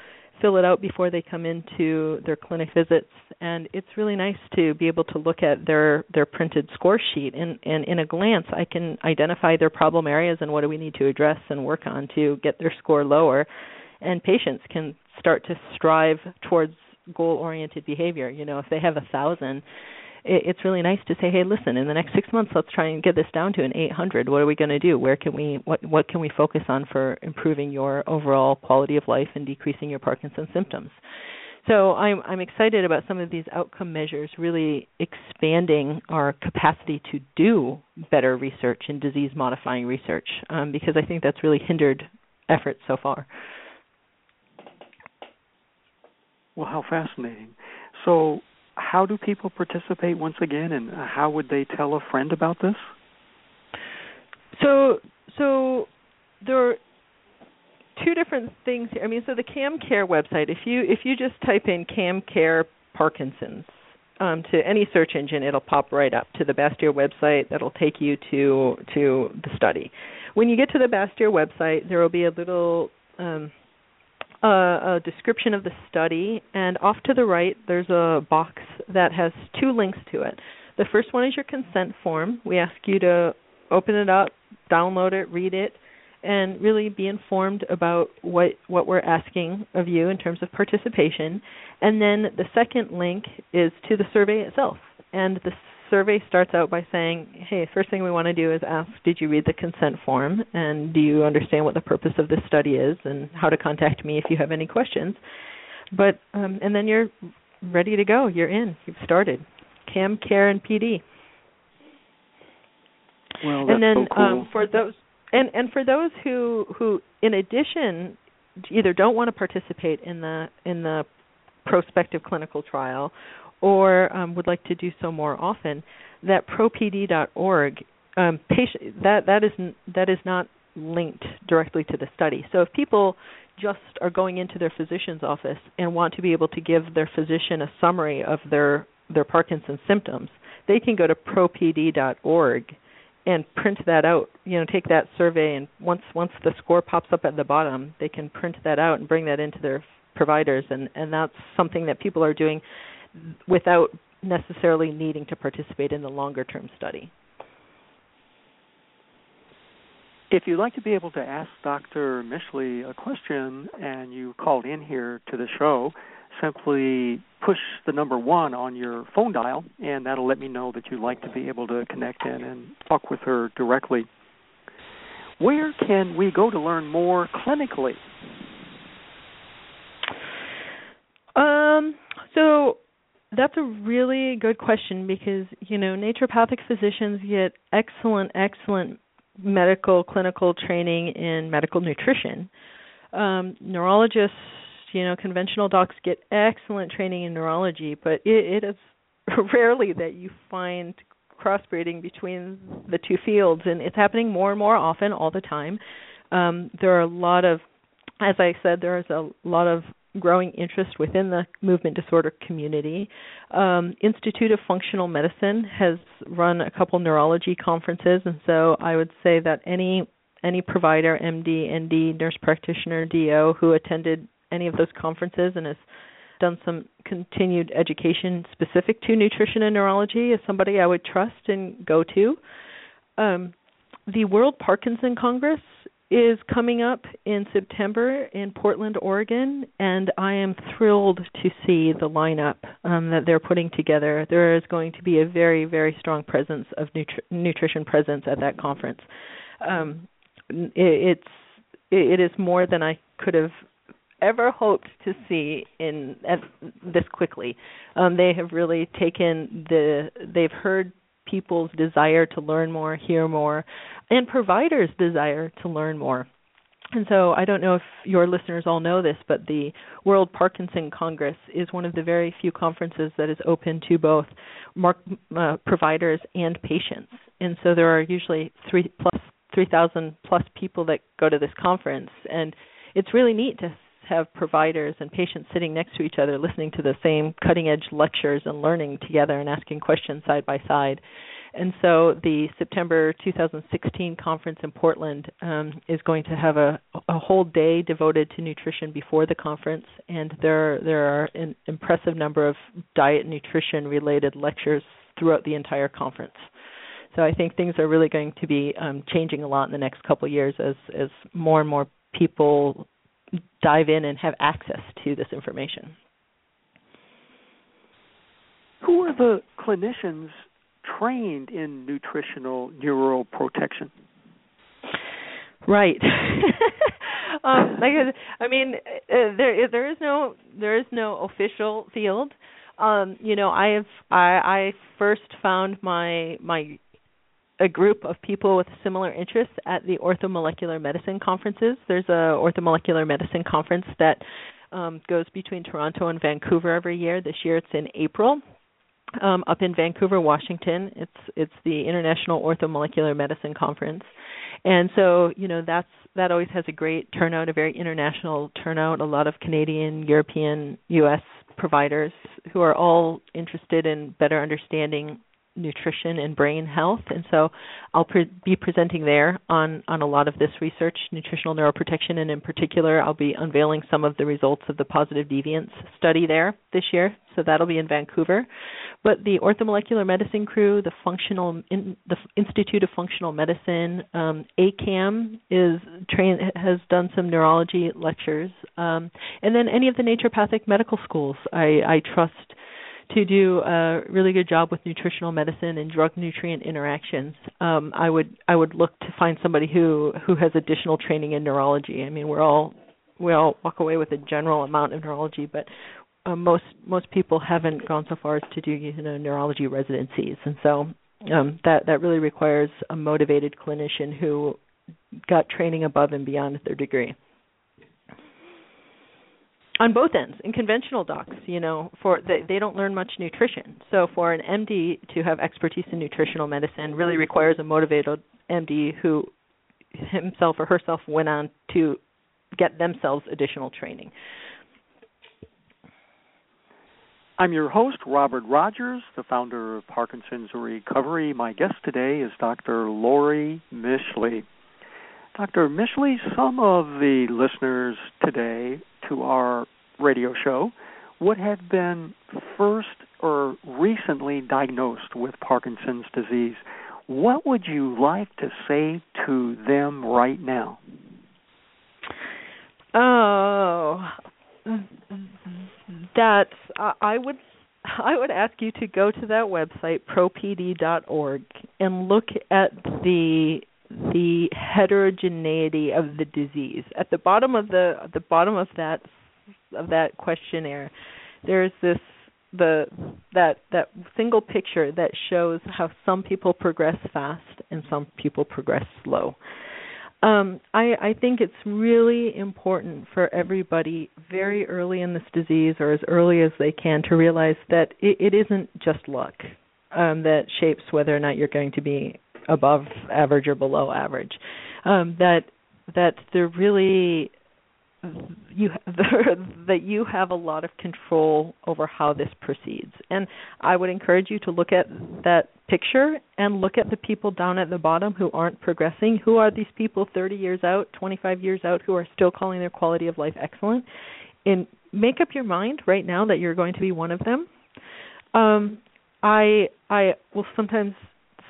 fill it out before they come into their clinic visits. And it's really nice to be able to look at their their printed score sheet and and in a glance I can identify their problem areas and what do we need to address and work on to get their score lower. And patients can start to strive towards goal oriented behavior. You know if they have a thousand it, it's really nice to say, hey, listen, in the next six months, let's try and get this down to an 800. What are we going to do? Where can we what what can we focus on for improving your overall quality of life and decreasing your Parkinson's symptoms? So I'm I'm excited about some of these outcome measures really expanding our capacity to do better research and disease modifying research um, because I think that's really hindered efforts so far. Well, how fascinating. So how do people participate once again, and how would they tell a friend about this? So, so there are two different things here. I mean, so the CAM Care website, if you if you just type in CAM Care Parkinson's um, to any search engine, it'll pop right up to the Bastyr website. That'll take you to to the study. When you get to the Bastyr website, there will be a little um, a, a description of the study, and off to the right there's a box that has two links to it. The first one is your consent form. We ask you to open it up, download it, read it, and really be informed about what what we're asking of you in terms of participation. And then the second link is to the survey itself. And the survey starts out by saying, "Hey, first thing we want to do is ask, did you read the consent form and do you understand what the purpose of this study is and how to contact me if you have any questions?" But um, and then you're ready to go. You're in. You've started. Cam, Care, and PD. Well, that's and then so cool. um, for those and and for those who who in addition either don't want to participate in the in the prospective clinical trial or um, would like to do so more often, that propd.org um, patient that that is that is not linked directly to the study. So if people just are going into their physician's office and want to be able to give their physician a summary of their their Parkinson's symptoms, they can go to propd.org and print that out. You know, take that survey and once once the score pops up at the bottom, they can print that out and bring that into their providers and and that's something that people are doing without necessarily needing to participate in the longer term study. If you'd like to be able to ask Dr. Mischley a question and you called in here to the show, simply push the number one on your phone dial, and that'll let me know that you'd like to be able to connect in and talk with her directly. Where can we go to learn more clinically? Um, so that's a really good question because you know naturopathic physicians get excellent, excellent medical clinical training in medical nutrition. Um, neurologists, you know, conventional docs get excellent training in neurology, but it, it is <laughs> rarely that you find crossbreeding between the two fields, and it's happening more and more often all the time. Um, there are a lot of as I said, there's a lot of growing interest within the movement disorder community. Um, Institute of Functional Medicine has run a couple neurology conferences, and so I would say that any any provider, MD, ND, nurse practitioner, DO who attended any of those conferences and has done some continued education specific to nutrition and neurology is somebody I would trust and go to. Um, the World Parkinson Congress is coming up in September in Portland, Oregon, and I am thrilled to see the lineup um, that they're putting together. There is going to be a very, very strong presence of nutri- nutrition presence at that conference. Um, it, it's it is more than I could have ever hoped to see in this quickly. Um, they have really taken the they've heard people's desire to learn more, hear more, and providers' desire to learn more. And so I don't know if your listeners all know this, but the World Parkinson Congress is one of the very few conferences that is open to both mark, uh, providers and patients. And so there are usually three plus 3,000 plus people that go to this conference, and it's really neat to have providers and patients sitting next to each other listening to the same cutting edge lectures and learning together and asking questions side by side. And so the September 2016 conference in Portland um, is going to have a, a whole day devoted to nutrition before the conference, and there there are an impressive number of diet and nutrition related lectures throughout the entire conference. So I think things are really going to be um, changing a lot in the next couple of years as as more and more people dive in and have access to this information. Who are the clinicians trained in nutritional neuroprotection? Right. <laughs> um, like I mean, uh, there there is no there is no official field. Um, you know, I have I, I first found my my a group of people with similar interests at the orthomolecular medicine conferences. There's a orthomolecular medicine conference that um, goes between Toronto and Vancouver every year. This year it's in April. Um, up in Vancouver, Washington, it's it's the International Orthomolecular Medicine Conference, and so you know that's that always has a great turnout, a very international turnout. A lot of Canadian, European, U.S. providers who are all interested in better understanding nutrition and brain health. And so I'll pre- be presenting there on on a lot of this research nutritional neuroprotection and in particular I'll be unveiling some of the results of the positive deviance study there this year. So that'll be in Vancouver. But the orthomolecular medicine crew the functional in, the Institute of Functional Medicine um, ACAM is has done some neurology lectures. Um, and then any of the naturopathic medical schools I I trust to do a really good job with nutritional medicine and drug nutrient interactions, um, I would I would look to find somebody who who has additional training in neurology. I mean, we're all we all walk away with a general amount of neurology, but uh, most most people haven't gone so far as to do you know neurology residencies, and so um, that that really requires a motivated clinician who got training above and beyond their degree on both ends in conventional docs you know for they, they don't learn much nutrition so for an md to have expertise in nutritional medicine really requires a motivated md who himself or herself went on to get themselves additional training I'm your host, Robert Rogers, the founder of Parkinson's Recovery. My guest today is Dr. Laurie Mischley. Dr. Mischley, some of the listeners today to our radio show would have been first or recently diagnosed with Parkinson's disease. What would you like to say to them right now? Oh, that's I would I would ask you to go to that website propd.org and look at the the heterogeneity of the disease. At the bottom of the the bottom of that of that questionnaire, there's this the that that single picture that shows how some people progress fast and some people progress slow. Um, I, I think it's really important for everybody very early in this disease or as early as they can to realize that it, it isn't just luck um, that shapes whether or not you're going to be above average or below average. Um, that that there really you <laughs> that you have a lot of control over how this proceeds. And i would encourage you to look at that picture and look at the people down at the bottom who aren't progressing. Who are these people 30 years out 25 years out who are still calling their quality of life excellent? And make up your mind right now that you're going to be one of them. Um i i will sometimes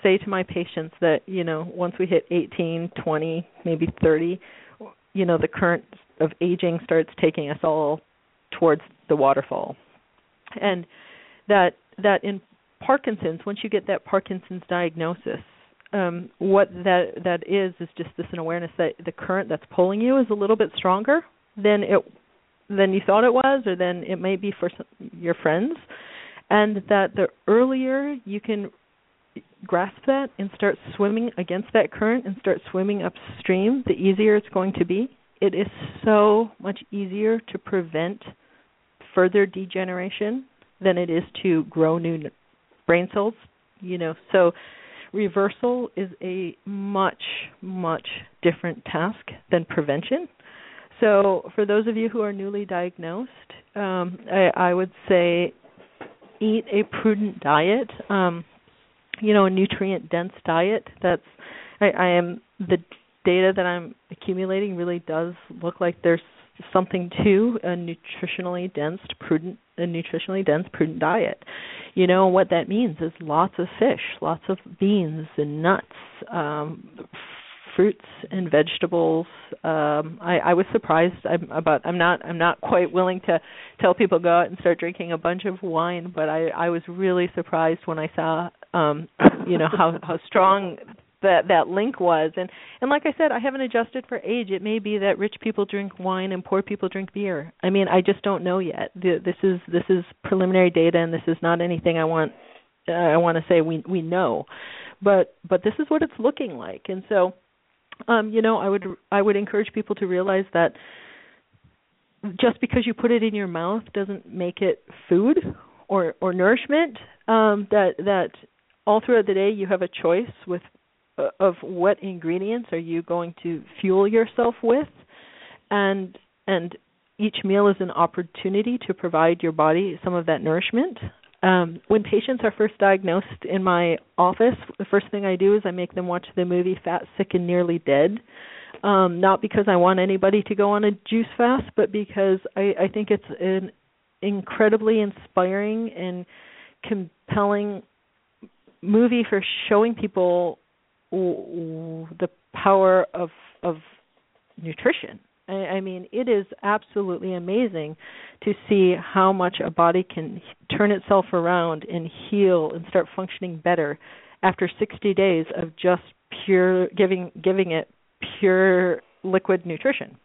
say to my patients that you know once we hit 18 20 maybe 30 you know the current of aging starts taking us all towards the waterfall. And that that in parkinson's once you get that parkinson's diagnosis um what that that is is just this an awareness that the current that's pulling you is a little bit stronger than it than you thought it was or than it may be for some, your friends. And that the earlier you can grasp that and start swimming against that current and start swimming upstream, the easier it's going to be. It is so much easier to prevent further degeneration than it is to grow new brain cells, you know. So reversal is a much much different task than prevention. So for those of you who are newly diagnosed, um, I, I would say eat a prudent diet. Um, you know a nutrient dense diet that's I, I am the data that I'm accumulating really does look like there's something to a nutritionally dense prudent a nutritionally dense prudent diet you know what that means is lots of fish lots of beans and nuts um fruits and vegetables. Um, I, I was surprised I'm about. I'm not. I'm not quite willing to tell people go out and start drinking a bunch of wine, but I, I was really surprised when I saw, um, you know, how how strong that that link was. And and like I said, I haven't adjusted for age. It may be that rich people drink wine and poor people drink beer. I mean, I just don't know yet. The, this is this is preliminary data, and this is not anything I want. Uh, I want to say we we know, but but this is what it's looking like, and so um, you know, I would I would encourage people to realize that just because you put it in your mouth doesn't make it food or or nourishment. Um, that that all throughout the day you have a choice with uh, of what ingredients are you going to fuel yourself with, and and each meal is an opportunity to provide your body some of that nourishment. Um, when patients are first diagnosed in my office, the first thing I do is I make them watch the movie Fat, Sick, and Nearly Dead. Um, not because I want anybody to go on a juice fast, but because I, I think it's an incredibly inspiring and compelling movie for showing people the power of of nutrition I, I mean, it is absolutely amazing to see how much a body can turn itself around and heal and start functioning better after 60 days of just pure giving giving it pure liquid nutrition.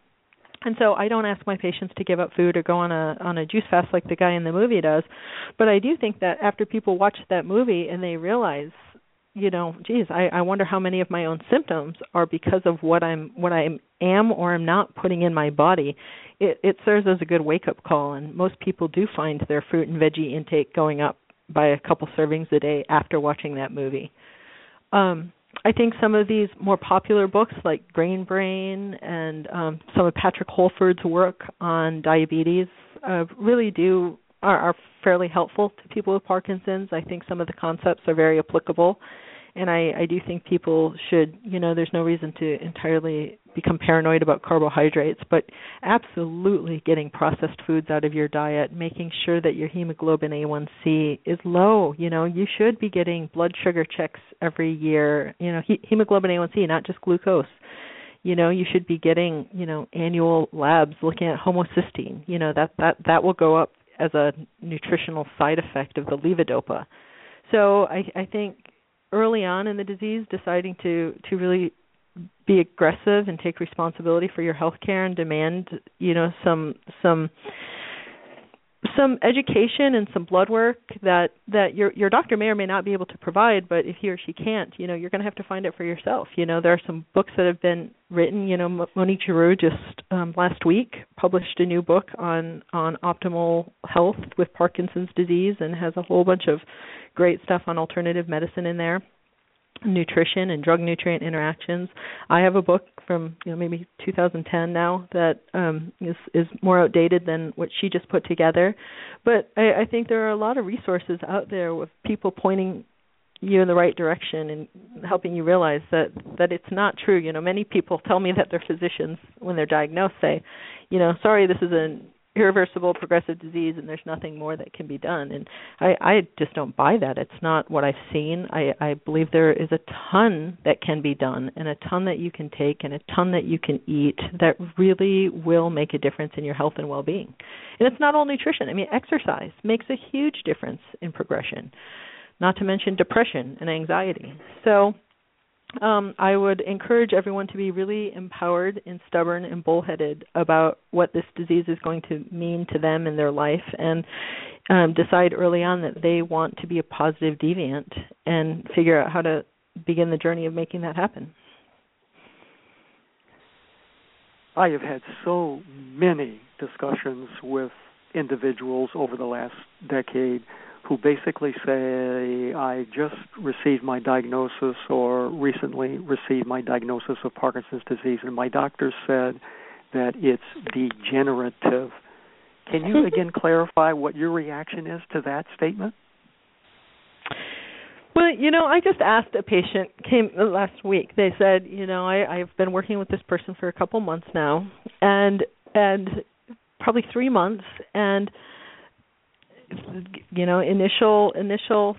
And so I don't ask my patients to give up food or go on a on a juice fast like the guy in the movie does, but I do think that after people watch that movie and they realize you know, geez, I, I wonder how many of my own symptoms are because of what I'm what I am or am not putting in my body. It it serves as a good wake up call and most people do find their fruit and veggie intake going up by a couple servings a day after watching that movie. Um I think some of these more popular books like Grain Brain and um some of Patrick Holford's work on diabetes uh really do are, are fairly helpful to people with Parkinson's. I think some of the concepts are very applicable, and I, I do think people should, you know, there's no reason to entirely become paranoid about carbohydrates, but absolutely getting processed foods out of your diet, making sure that your hemoglobin A1C is low. You know, you should be getting blood sugar checks every year. You know, he, hemoglobin A1C, not just glucose you know you should be getting you know annual labs looking at homocysteine you know that that that will go up as a nutritional side effect of the levodopa. So I, I think early on in the disease, deciding to to really be aggressive and take responsibility for your health care and demand, you know, some some some education and some blood work that that your your doctor may or may not be able to provide but if he or she can't you know you're going to have to find it for yourself. You know there are some books that have been written you know Monique Giroux just um last week published a new book on on optimal health with Parkinson's disease and has a whole bunch of great stuff on alternative medicine in there nutrition and drug nutrient interactions. I have a book from you know maybe 2010 now that um, is is more outdated than what she just put together, but I, I think there are a lot of resources out there with people pointing you in the right direction and helping you realize that that it's not true. You know, many people tell me that their physicians when they're diagnosed say, you know, sorry, this is an irreversible progressive disease and there's nothing more that can be done. And i i just don't buy that. It's not what i've seen. I i believe there is a ton that can be done and a ton that you can take and a ton that you can eat that really will make a difference in your health and well-being. And it's not all nutrition. I mean exercise makes a huge difference in progression not to mention depression and anxiety. So um, I would encourage everyone to be really empowered and stubborn and bullheaded about what this disease is going to mean to them in their life and um, decide early on that they want to be a positive deviant and figure out how to begin the journey of making that happen. I have had so many discussions with individuals over the last decade who basically say, I just received my diagnosis or recently received my diagnosis of Parkinson's disease, and my doctor said that it's degenerative. Can you mm-hmm. again clarify what your reaction is to that statement? Well, you know, I just asked a patient came uh, last week. They said, you know, I I've been working with this person for a couple months now and and probably 3 months and you know initial initial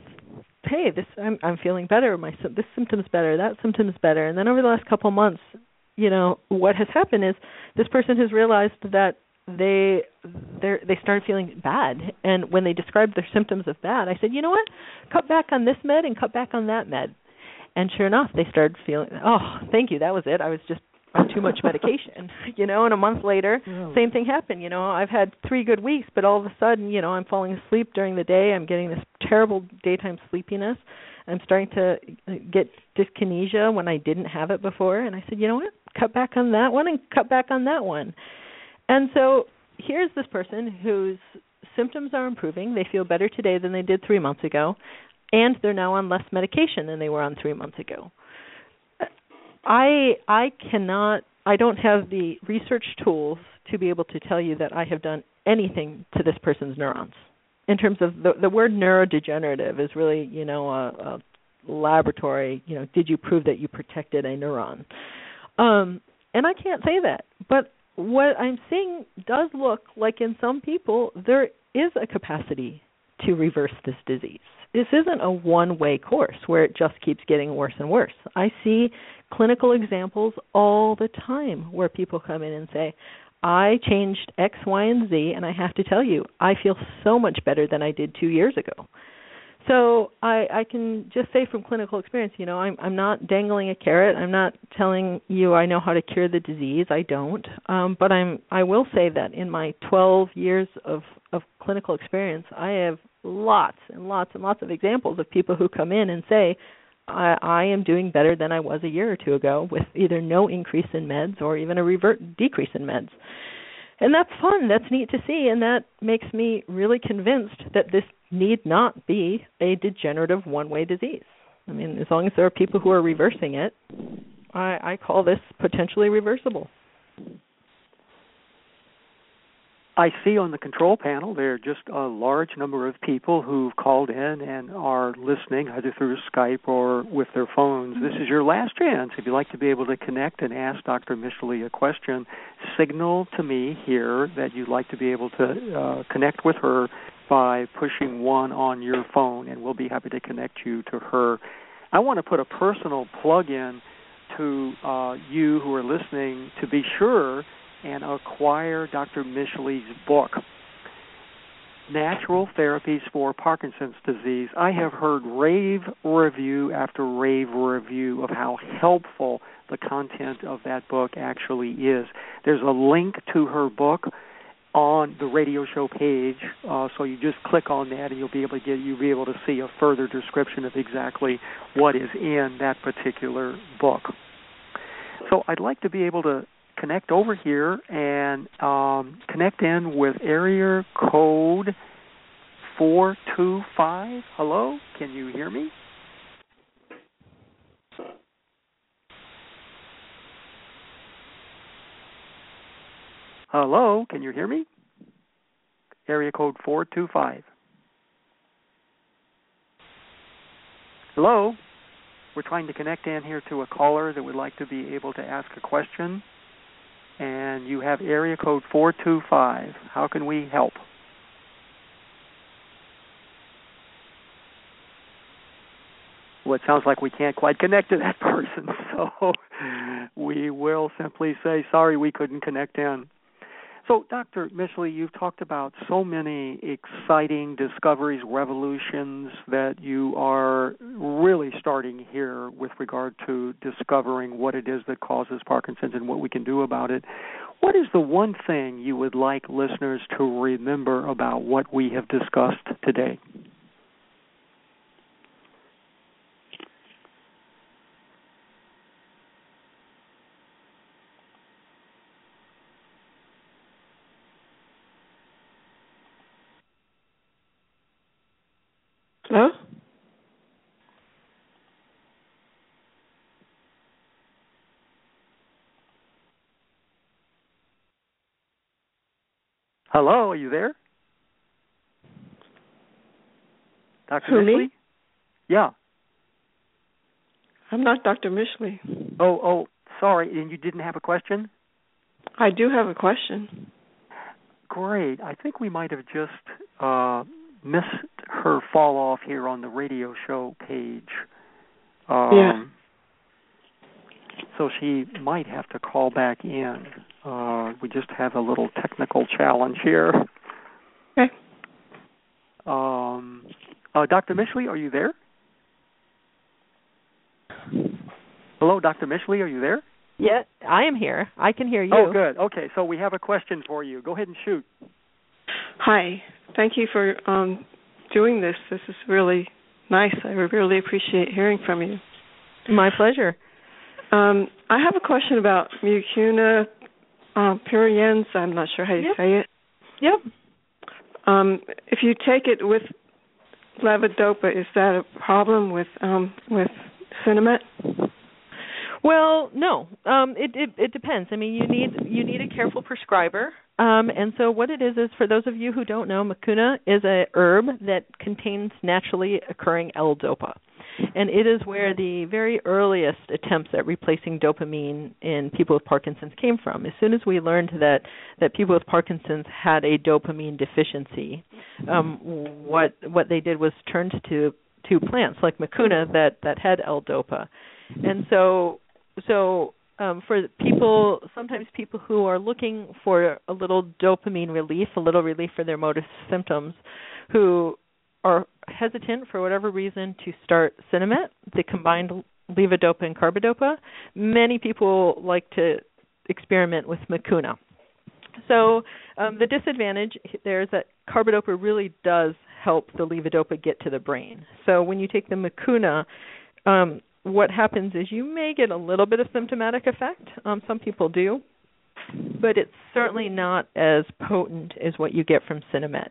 hey this i'm i'm feeling better. My this symptom's better. That symptom's better. And then over the last couple of months you know what has happened is this person has realized that they they they started feeling bad. And when they described their symptoms of bad i said you know what? Cut back on this med and cut back on that med. And sure enough they started feeling oh thank you. That was it. I was just on too much medication <laughs> you know and a month later same thing happened you know. I've had three good weeks but all of a sudden you know i'm falling asleep during the day. I'm getting this terrible daytime sleepiness. I'm starting to uh, get dyskinesia when i didn't have it before. And i said you know what? Cut back on that one and cut back on that one. And so here's this person whose symptoms are improving. They feel better today than they did three months ago and they're now on less medication than they were on three months ago I I cannot I don't have the research tools to be able to tell you that I have done anything to this person's neurons. In terms of the the word neurodegenerative is really, you know, a, a laboratory, you know, did you prove that you protected a neuron? Um and I can't say that. But what I'm seeing does look like in some people there is a capacity to reverse this disease. This isn't a one way course where it just keeps getting worse and worse. I see clinical examples all the time where people come in and say, I changed X, Y, and Z, and I have to tell you, I feel so much better than I did two years ago. So I, I can just say from clinical experience, you know, I'm, I'm not dangling a carrot. I'm not telling you I know how to cure the disease. I don't. Um, but I'm. I will say that in my 12 years of of clinical experience, I have lots and lots and lots of examples of people who come in and say, I, I am doing better than I was a year or two ago with either no increase in meds or even a revert decrease in meds. And that's fun. That's neat to see, and that makes me really convinced that this need not be a degenerative one-way disease. I mean, as long as there are people who are reversing it, I, I call this potentially reversible. I see on the control panel there are just a large number of people who've called in and are listening either through Skype or with their phones. This is your last chance. If you'd like to be able to connect and ask Dr. Mischley a question, signal to me here that you'd like to be able to uh, connect with her by pushing one on your phone, and we'll be happy to connect you to her. I want to put a personal plug in to uh, you who are listening to be sure and acquire Dr. Mischley's book, Natural Therapies for Parkinson's Disease. I have heard rave review after rave review of how helpful the content of that book actually is. There's a link to her book on the radio show page, uh, so you just click on that and you'll be able to get you'll be able to see a further description of exactly what is in that particular book. So I'd like to be able to connect over here and um, connect in with area code 425. Hello, can you hear me? Hello, can you hear me? Area code 425. Hello, we're trying to connect in here to a caller that would like to be able to ask a question. And you have area code 425. How can we help? Well, it sounds like we can't quite connect to that <laughs> person, so we will simply say, sorry, we couldn't connect in. So, Dr. Mischley, you've talked about so many exciting discoveries, revolutions that you are really starting here with regard to discovering what it is that causes Parkinson's and what we can do about it. What is the one thing you would like listeners to remember about what we have discussed today? Hello? Hello, are you there? Dr. Who, Mischley? me? Yeah. I'm not Dr. Mischley. Oh, oh, sorry. And you didn't have a question? I do have a question. Great. I think we might have just uh, missed her fall off here on the radio show page. Um, Yeah. So she might have to call back in. Uh, we just have a little technical challenge here. Okay. Um, uh, Dr. Mischley, are you there? Hello, Dr. Mischley, are you there? Yeah, I am here. I can hear you. Oh, good. Okay, so we have a question for you. Go ahead and shoot. Hi. Thank you for um, doing this. This is really nice. I really appreciate hearing from you. My pleasure. Um, I have a question about mucuna uh. I'm not sure how you Yep. say it. Yep. Um, if you take it with levodopa, is that a problem with um, with Sinemet? Well, no. Um, it, it it depends. I mean, you need you need a careful prescriber. Um, and so what it is is for those of you who don't know, mucuna is a herb that contains naturally occurring L-dopa. And it is where the very earliest attempts at replacing dopamine in people with Parkinson's came from. As soon as we learned that that people with Parkinson's had a dopamine deficiency, um, what what they did was turned to to plants like mucuna that that had L-dopa. And so so um, for people, sometimes people who are looking for a little dopamine relief, a little relief for their motor symptoms, who are hesitant for whatever reason to start Sinemet, the combined levodopa and carbidopa, many people like to experiment with mucuna. So um, the disadvantage there is that carbidopa really does help the levodopa get to the brain. So when you take the mucuna, um, what happens is you may get a little bit of symptomatic effect. Um, some people do, but it's certainly not as potent as what you get from Sinemet.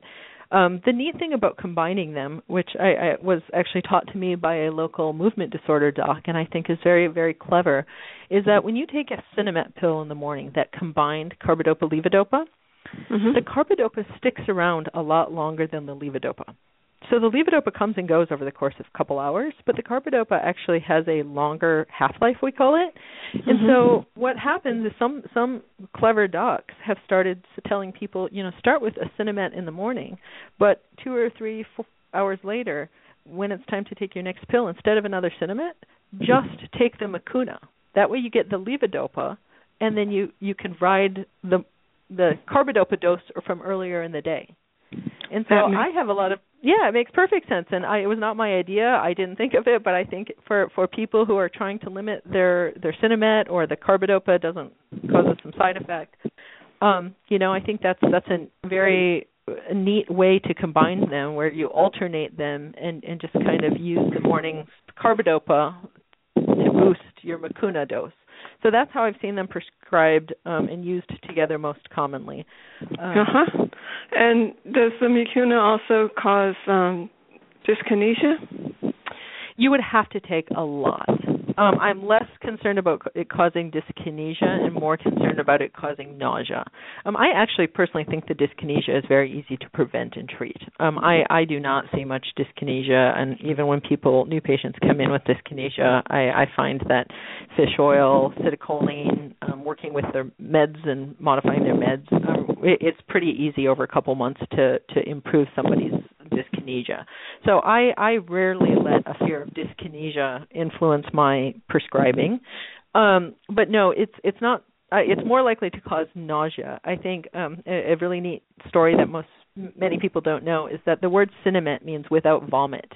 Um, the neat thing about combining them, which I, I was actually taught to me by a local movement disorder doc, and I think is very, very clever, is that when you take a Sinemet pill in the morning, that combined carbidopa levodopa, Mm-hmm. the carbidopa sticks around a lot longer than the levodopa. So the levodopa comes and goes over the course of a couple hours, but the carbidopa actually has a longer half-life, we call it. And so mm-hmm. what happens is some some clever docs have started telling people, you know, start with a Sinemet in the morning, but two or three four hours later, when it's time to take your next pill, instead of another Sinemet, just take the Mucuna. That way you get the levodopa, and then you you can ride the the carbidopa dose from earlier in the day. And so makes- I have a lot of yeah, it makes perfect sense and I it was not my idea. I didn't think of it, but I think for for people who are trying to limit their their Sinemet or the carbidopa doesn't cause some side effect. Um, you know, I think that's that's a very a neat way to combine them where you alternate them and and just kind of use the morning carbidopa to boost your mucuna dose. So that's how I've seen them prescribed um, and used together most commonly. Um, Uh-huh. And does the mucuna also cause um, dyskinesia? You would have to take a lot. Um, I'm less concerned about it causing dyskinesia and more concerned about it causing nausea. Um, I actually personally think the dyskinesia is very easy to prevent and treat. Um, I, I do not see much dyskinesia, and even when people, new patients, come in with dyskinesia, I, I find that fish oil, citicoline, um, working with their meds and modifying their meds, um, it, it's pretty easy over a couple months to to improve somebody's dyskinesia. So I, I rarely let a fear of dyskinesia influence my prescribing. Um, but no, it's it's not. Uh, it's more likely to cause nausea. I think um, a, a really neat story that most many people don't know is that the word Sinemet means without vomit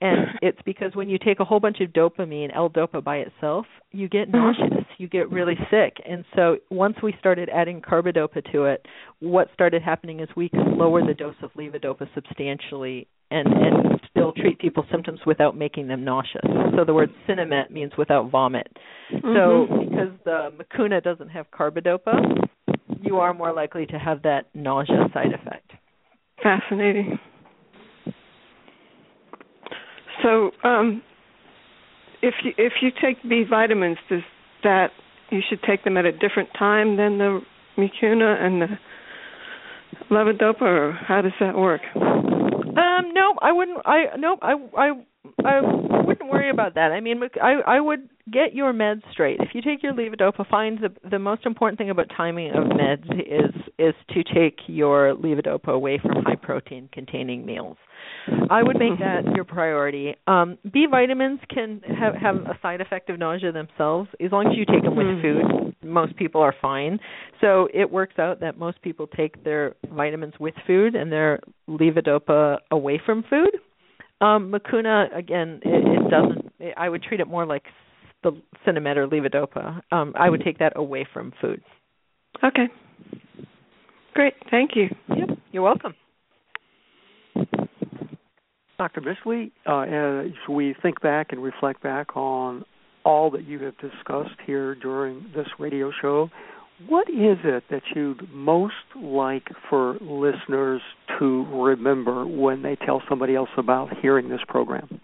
and <laughs> it's because when you take a whole bunch of dopamine l-dopa by itself you get nauseous you get really sick. And so once we started adding carbidopa to it what started happening is we could lower the dose of levodopa substantially and and still treat people's symptoms without making them nauseous. So the word Sinemet means without vomit. Mm-hmm. so because the mucuna doesn't have carbidopa you are more likely to have that nausea side effect. Fascinating so, um, if you if you take B vitamins, does that you should take them at a different time than the mucuna and the levodopa, or how does that work? Um, no, I wouldn't. I no, I I I wouldn't worry about that. I mean, I I would get your meds straight. If you take your levodopa, find the the most important thing about timing of meds is is to take your levodopa away from high protein containing meals. I would make that <laughs> your priority. Um, B vitamins can have have a side effect of nausea themselves. As long as you take them with mm-hmm. food, most people are fine. So it works out that most people take their vitamins with food and their levodopa away from food. Um, Mucuna again, it, it doesn't. It, I would treat it more like the Sinemet or levodopa. Um, I would take that away from food. Okay. Great. Thank you. Yep. You're welcome. Dr. Mischley, uh, as we think back and reflect back on all that you have discussed here during this radio show, what is it that you'd most like for listeners to remember when they tell somebody else about hearing this program?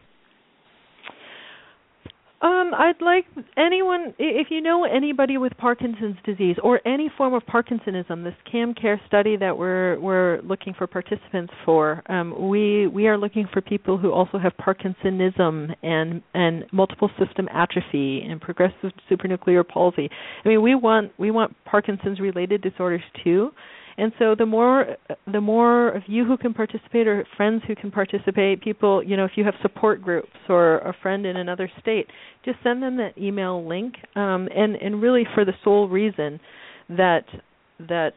Um, I'd like anyone, if you know anybody with Parkinson's disease or any form of Parkinsonism, this CAM Care study that we're we're looking for participants for, um, we we are looking for people who also have Parkinsonism and and multiple system atrophy and progressive supranuclear palsy. I mean, we want we want Parkinson's related disorders too. And so the more the more of you who can participate or friends who can participate, people, you know, if you have support groups or a friend in another state, just send them that email link um, and and really for the sole reason that that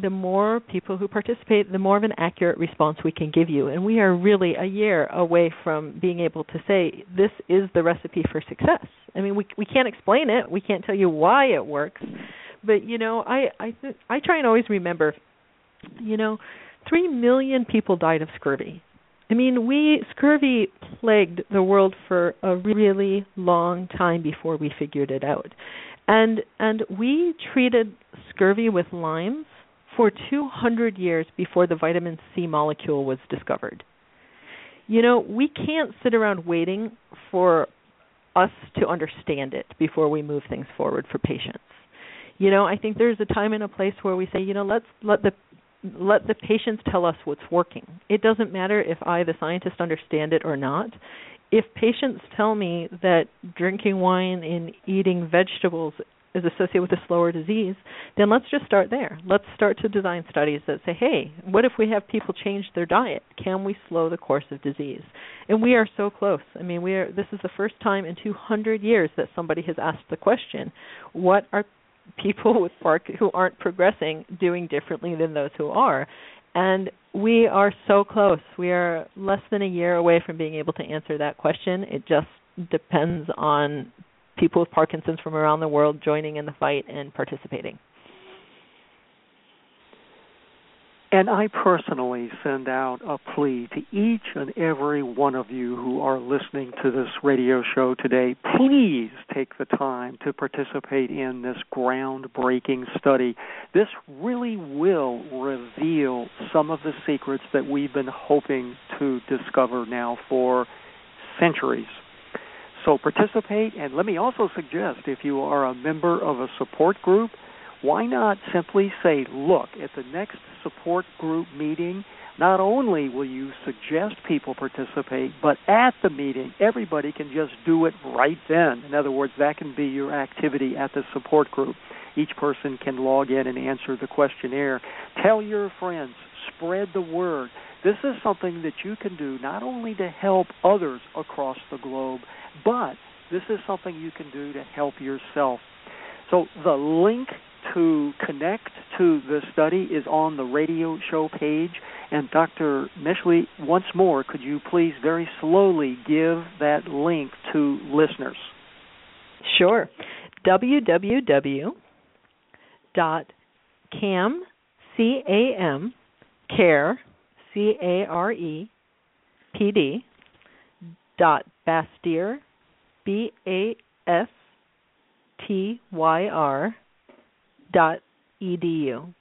the more people who participate, the more of an accurate response we can give you. And we are really a year away from being able to say this is the recipe for success. I mean, we we can't explain it, we can't tell you why it works, but you know, I I th- I try and always remember, you know, three million people died of scurvy. I mean, we scurvy plagued the world for a really long time before we figured it out, and and we treated scurvy with limes for 200 years before the vitamin C molecule was discovered. You know, we can't sit around waiting for us to understand it before we move things forward for patients you know i think there's a time and a place where we say you know let's let the let the patients tell us what's working it doesn't matter if i the scientist understand it or not if patients tell me that drinking wine and eating vegetables is associated with a slower disease, then let's just start there. Let's start to design studies that say, hey, what if we have people change their diet? Can we slow the course of disease? And we are so close. I mean, we are this is the first time in 200 years that somebody has asked the question, what are people <laughs> with Park who aren't progressing doing differently than those who are. And we are so close. We are less than a year away from being able to answer that question. It just depends on people with Parkinson's from around the world joining in the fight and participating. And I personally send out a plea to each and every one of you who are listening to this radio show today. Please take the time to participate in this groundbreaking study. This really will reveal some of the secrets that we've been hoping to discover now for centuries. so participate, and let me also suggest if you are a member of a support group, why not simply say, look, at the next support group meeting, not only will you suggest people participate, but at the meeting, everybody can just do it right then. In other words, that can be your activity at the support group. Each person can log in and answer the questionnaire. Tell your friends, spread the word. This is something that you can do not only to help others across the globe, but this is something you can do to help yourself. So the link to connect to the study is on the radio show page. And Dr. Mischley, once more, could you please very slowly give that link to listeners? Sure. www dot cam care c a r e p d dot bastyr b a s t y r dot edu.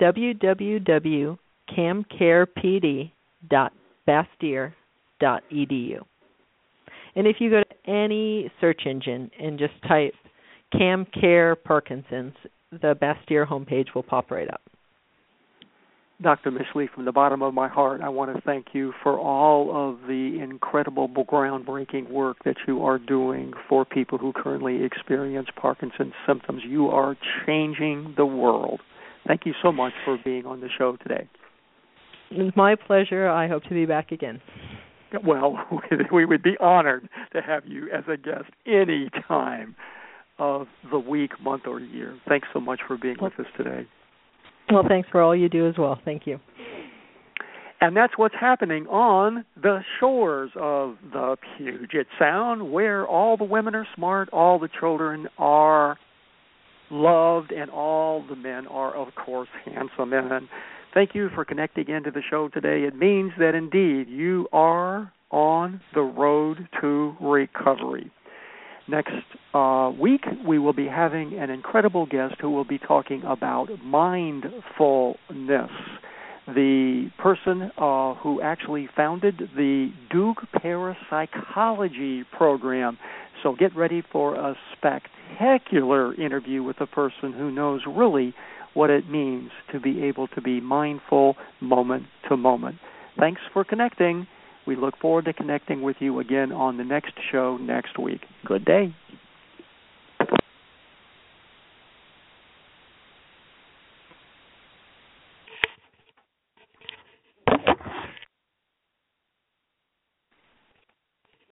www.camcarepd dot bastyr dot edu. And if you go to any search engine and just type cam care parkinson's the Bastyr homepage will pop right up Dr. Mischley, from the bottom of my heart, I want to thank you for all of the incredible groundbreaking work that you are doing for people who currently experience Parkinson's symptoms. You are changing the world. Thank you so much for being on the show today. It's my pleasure. I hope to be back again. Well, <laughs> we would be honored to have you as a guest any time of the week, month, or year. Thanks so much for being with us today. Well, thanks for all you do as well. Thank you. And that's what's happening on the shores of the Puget Sound, where all the women are smart, all the children are loved, and all the men are, of course, handsome. And thank you for connecting into the show today. It means that indeed you are on the road to recovery. Next uh, week, we will be having an incredible guest who will be talking about mindfulness. The person uh, who actually founded the Duke Parapsychology program. So get ready for a spectacular interview with a person who knows really what it means to be able to be mindful moment to moment. Thanks for connecting. We look forward to connecting with you again on the next show next week. Good day.